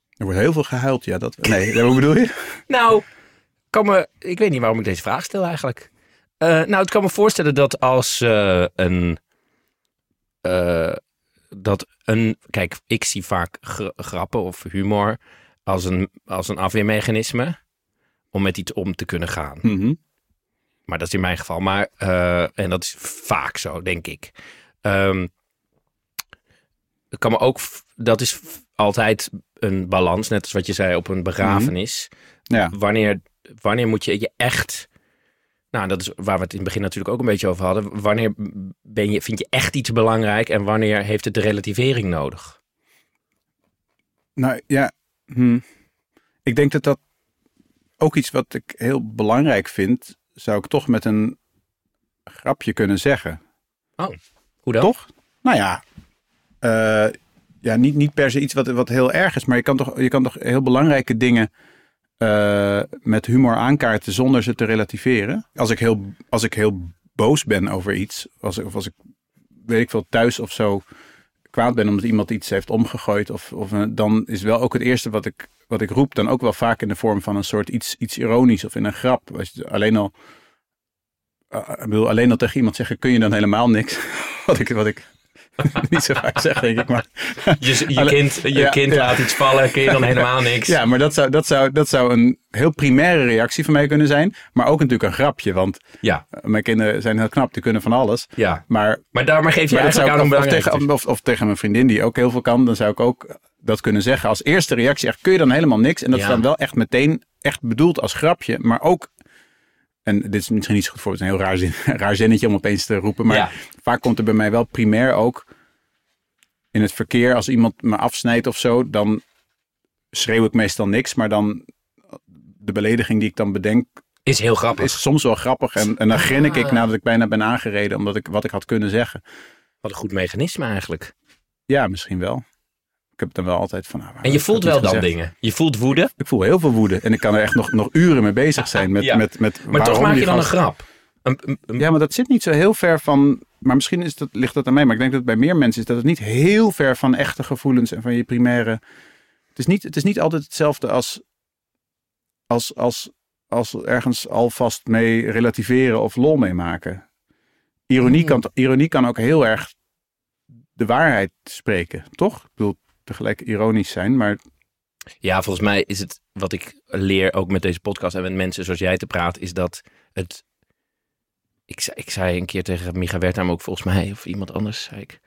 Er wordt heel veel gehuild, ja. Dat, nee, hoe bedoel je? Nou, kan me, ik weet niet waarom ik deze vraag stel eigenlijk. Eh, nou, ik kan me voorstellen dat als eh, een, eh, dat een, kijk, ik zie vaak gra- grappen of humor als een, als een afweermechanisme om met iets om te kunnen gaan. Mhm. Maar dat is in mijn geval. Maar, eh, en dat is vaak zo, denk ik. Ehm het kan me ook, dat is altijd een balans, net als wat je zei op een begrafenis. Ja. Wanneer, wanneer moet je je echt, nou dat is waar we het in het begin natuurlijk ook een beetje over hadden. Wanneer ben je, vind je echt iets belangrijk en wanneer heeft het de relativering nodig? Nou ja, hm. ik denk dat dat ook iets wat ik heel belangrijk vind, zou ik toch met een grapje kunnen zeggen. Hoe? Toch? Nou ja, eh, ja niet, niet per se iets wat, wat heel erg is, maar je kan toch, je kan toch heel belangrijke dingen eh, met humor aankaarten zonder ze te relativeren. Als ik heel, als ik heel boos ben over iets, als, of als ik, weet ik veel, thuis of zo kwaad ben omdat iemand iets heeft omgegooid. Of, of eh, dan is wel ook het eerste wat ik, wat ik roep. Dan ook wel vaak in de vorm van een soort iets, iets ironisch of in een grap. Als alleen al, ik bedoel, alleen al tegen iemand zeggen kun je dan helemaal niks. wat ik, wat ik niet zo vaak zeg, denk ik. Maar, Je, je kind, je Ja, kind ja. laat iets vallen, kun je dan helemaal niks. ja, maar dat zou, dat, zou, dat zou een heel primaire reactie van mij kunnen zijn. Maar ook natuurlijk een grapje. Want Ja, eh, mijn kinderen zijn heel knap, die kunnen van alles. ja. Maar Maar daarmee geef je Maar dat zou eigenlijk aan of, of, tegen, of, of tegen mijn vriendin die ook heel veel kan, dan zou ik ook dat kunnen zeggen. Als eerste reactie echt, kun je dan helemaal niks. En dat is dan wel echt meteen echt bedoeld als grapje. Maar ook, en dit is misschien niet zo goed voor, het is een heel raar, zin, raar zinnetje om opeens te roepen. Maar Ja. vaak komt er bij mij wel primair ook in het verkeer. Als iemand me afsnijdt of zo, dan schreeuw ik meestal niks. Maar dan de belediging die ik dan bedenk, Is heel grappig. is soms wel grappig. En, en dan grin ik Ah. nadat ik bijna ben aangereden, omdat ik wat ik had kunnen zeggen. Wat een goed mechanisme eigenlijk. Ja, misschien wel. Ik heb dan wel altijd van. nou, En je voelt wel dan gezegd? dingen. Je voelt woede, Ik voel heel veel woede. En ik kan er echt nog, nog uren mee bezig zijn. Met, Ja. met, met maar toch maak je dan een grap. Een, een- een- Ja, maar dat zit niet zo heel ver van. Maar misschien is dat, ligt dat aan mij. Maar ik denk dat bij meer mensen is dat het niet heel ver van echte gevoelens en van je primaire. Het is niet, het is niet altijd hetzelfde als, als, als, als ergens alvast mee relativeren of lol mee maken. Ironie, Hmm. kan, ironie kan ook heel erg de waarheid spreken, toch? Ik bedoel, tegelijk ironisch zijn, maar Ja, volgens mij is het wat ik leer ook met deze podcast en met mensen zoals jij te praten, is dat het. Ik zei, ik zei een keer tegen Micha Wertheim ook volgens mij, of iemand anders, zei ik.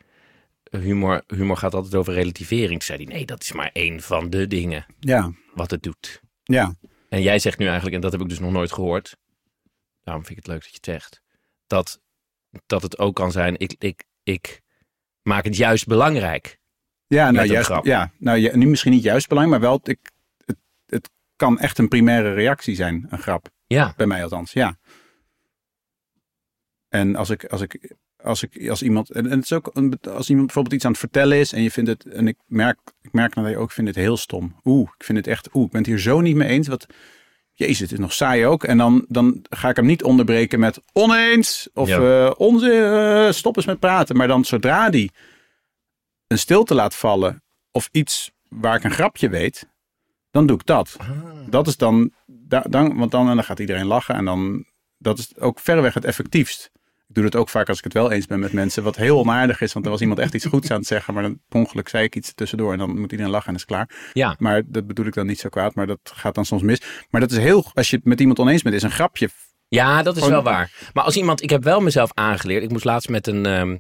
Humor, humor gaat altijd over relativering. Toen zei hij, nee, dat is maar één van de dingen ja, wat het doet. ja. En jij zegt nu eigenlijk, en dat heb ik dus nog nooit gehoord. Daarom vind ik het leuk dat je het zegt. Dat, dat het ook kan zijn, ik, ik, ik maak het juist belangrijk. Ja, nou, juist, ja, nou ja, nu misschien niet juist belang, maar wel, ik, het, het kan echt een primaire reactie zijn, een grap. Ja, Bij mij althans, ja. En als ik, als ik, als ik, als iemand, en, en het is ook, als iemand bijvoorbeeld iets aan het vertellen is en je vindt het, en ik merk, ik merk dat je ook vindt het heel stom. Oeh, ik vind het echt, oeh, ik ben het hier zo niet mee eens. Wat, jezus, het is nog saai ook. En dan, dan ga ik hem niet onderbreken met oneens of Ja. eh onzin, eh, stop eens met praten. Maar dan zodra die een stilte laat vallen of iets waar ik een grapje weet, dan doe ik dat. Dat is dan, da- dan want dan, en dan gaat iedereen lachen en dan, dat is ook verreweg het effectiefst. Ik doe het ook vaak als ik het wel eens ben met mensen, wat heel onaardig is, want er was iemand echt iets goeds aan het zeggen, maar dan per ongeluk zei ik iets tussendoor en dan moet iedereen lachen en is klaar. ja. Maar dat bedoel ik dan niet zo kwaad, maar dat gaat dan soms mis. Maar dat is heel, als je het met iemand oneens bent, is een grapje. Ja, dat is Gewoon- wel waar. Maar als iemand, ik heb wel mezelf aangeleerd. Ik moest laatst met een, ehm,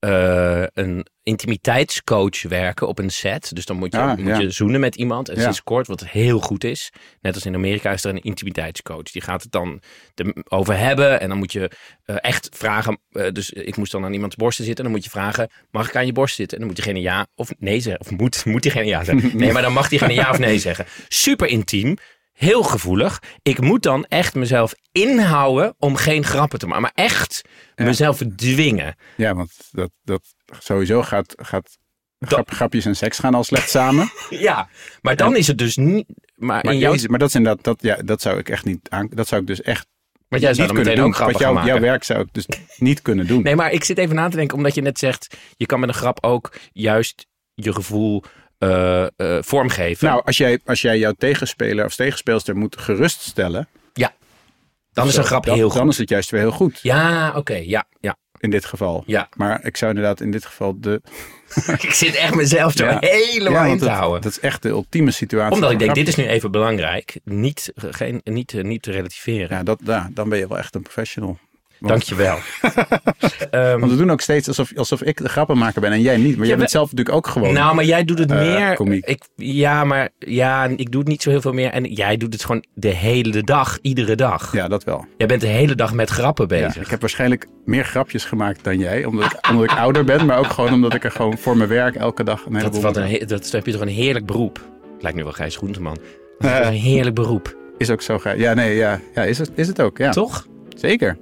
eh, een intimiteitscoach werken op een set. Dus dan moet je, Ah, moet ja. je zoenen met iemand. En Ja. sinds kort, wat heel goed is. Net als in Amerika is er een intimiteitscoach. Die gaat het dan de- over hebben. En dan moet je eh, echt vragen. eh, dus ik moest dan aan iemands borsten zitten. En dan moet je vragen, mag ik aan je borst zitten? En dan moet diegene ja of nee zeggen. Of moet, moet diegene ja zeggen? Nee, maar dan mag diegene ja of nee zeggen. Super intiem. Heel gevoelig. Ik moet dan echt mezelf inhouden om geen grappen te maken. Maar echt mezelf dwingen. Ja, want dat, dat sowieso gaat, gaat grap, grapjes en seks gaan al slecht samen. Ja, maar dan is het dus niet... Maar, Maar, in jouw, jezus, maar dat is inderdaad, dat, ja, dat zou ik echt niet aan, dat zou ik dus echt want jij zou niet kunnen doen. ook grappen jouw, werk zou ik dus niet kunnen doen. Nee, maar ik zit even na te denken, omdat je net zegt... je kan met een grap ook juist je gevoel eh, eh, vormgeven. Nou, als jij, als jij jouw tegenspeler of tegenspeelster moet geruststellen, dan is een grap dan, heel dan goed. is het juist weer heel goed Ja, oké, ja, ja, in dit geval. ja. Maar ik zou inderdaad in dit geval de. ik zit echt mezelf zo Ja. helemaal in te dat, houden. dat is echt de ultieme situatie. Omdat ik denk, dit is nu even belangrijk. Niet, geen, niet, eh, niet te relativeren. Ja, dat, ja, dan ben je wel echt een professional. Dankjewel. Ehm, want we doen ook steeds alsof, alsof ik de grappenmaker ben en jij niet. Maar jij bent zelf natuurlijk ook gewoon. Nou, maar jij doet het Eh, meer. komiek. Ik, ja, maar ja, ik doe het niet zo heel veel meer. En jij doet het gewoon de hele dag, iedere dag. ja, dat wel. Jij bent de hele dag met grappen Ja, bezig. ik heb waarschijnlijk meer grapjes gemaakt dan jij. Omdat ik, omdat ik ouder ben. Maar ook gewoon omdat ik er gewoon voor mijn werk elke dag een dat, heleboel... wat een, he- dat heb je toch een heerlijk beroep. Lijkt nu wel Gijs Groenteman. Dat is een heerlijk beroep. Is ook zo gaaf. Ja, nee, ja. ja is, het, is het ook. Ja, Toch? zeker.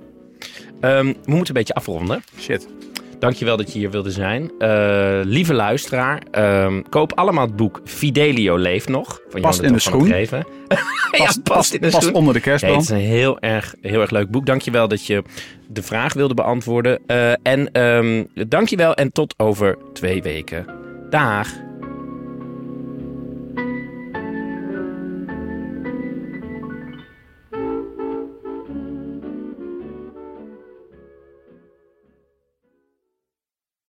Ehm, we moeten een beetje afronden. Shit. Dankjewel dat je hier wilde zijn. Uh, lieve luisteraar, um, koop allemaal het boek Fidelio leeft nog. Van past in de schoen. ja, past, past, in de past onder de kerstboom. het is een heel erg, heel erg leuk boek. Dankjewel dat je de vraag wilde beantwoorden. Uh, en um, dankjewel en tot over twee weken. Dag.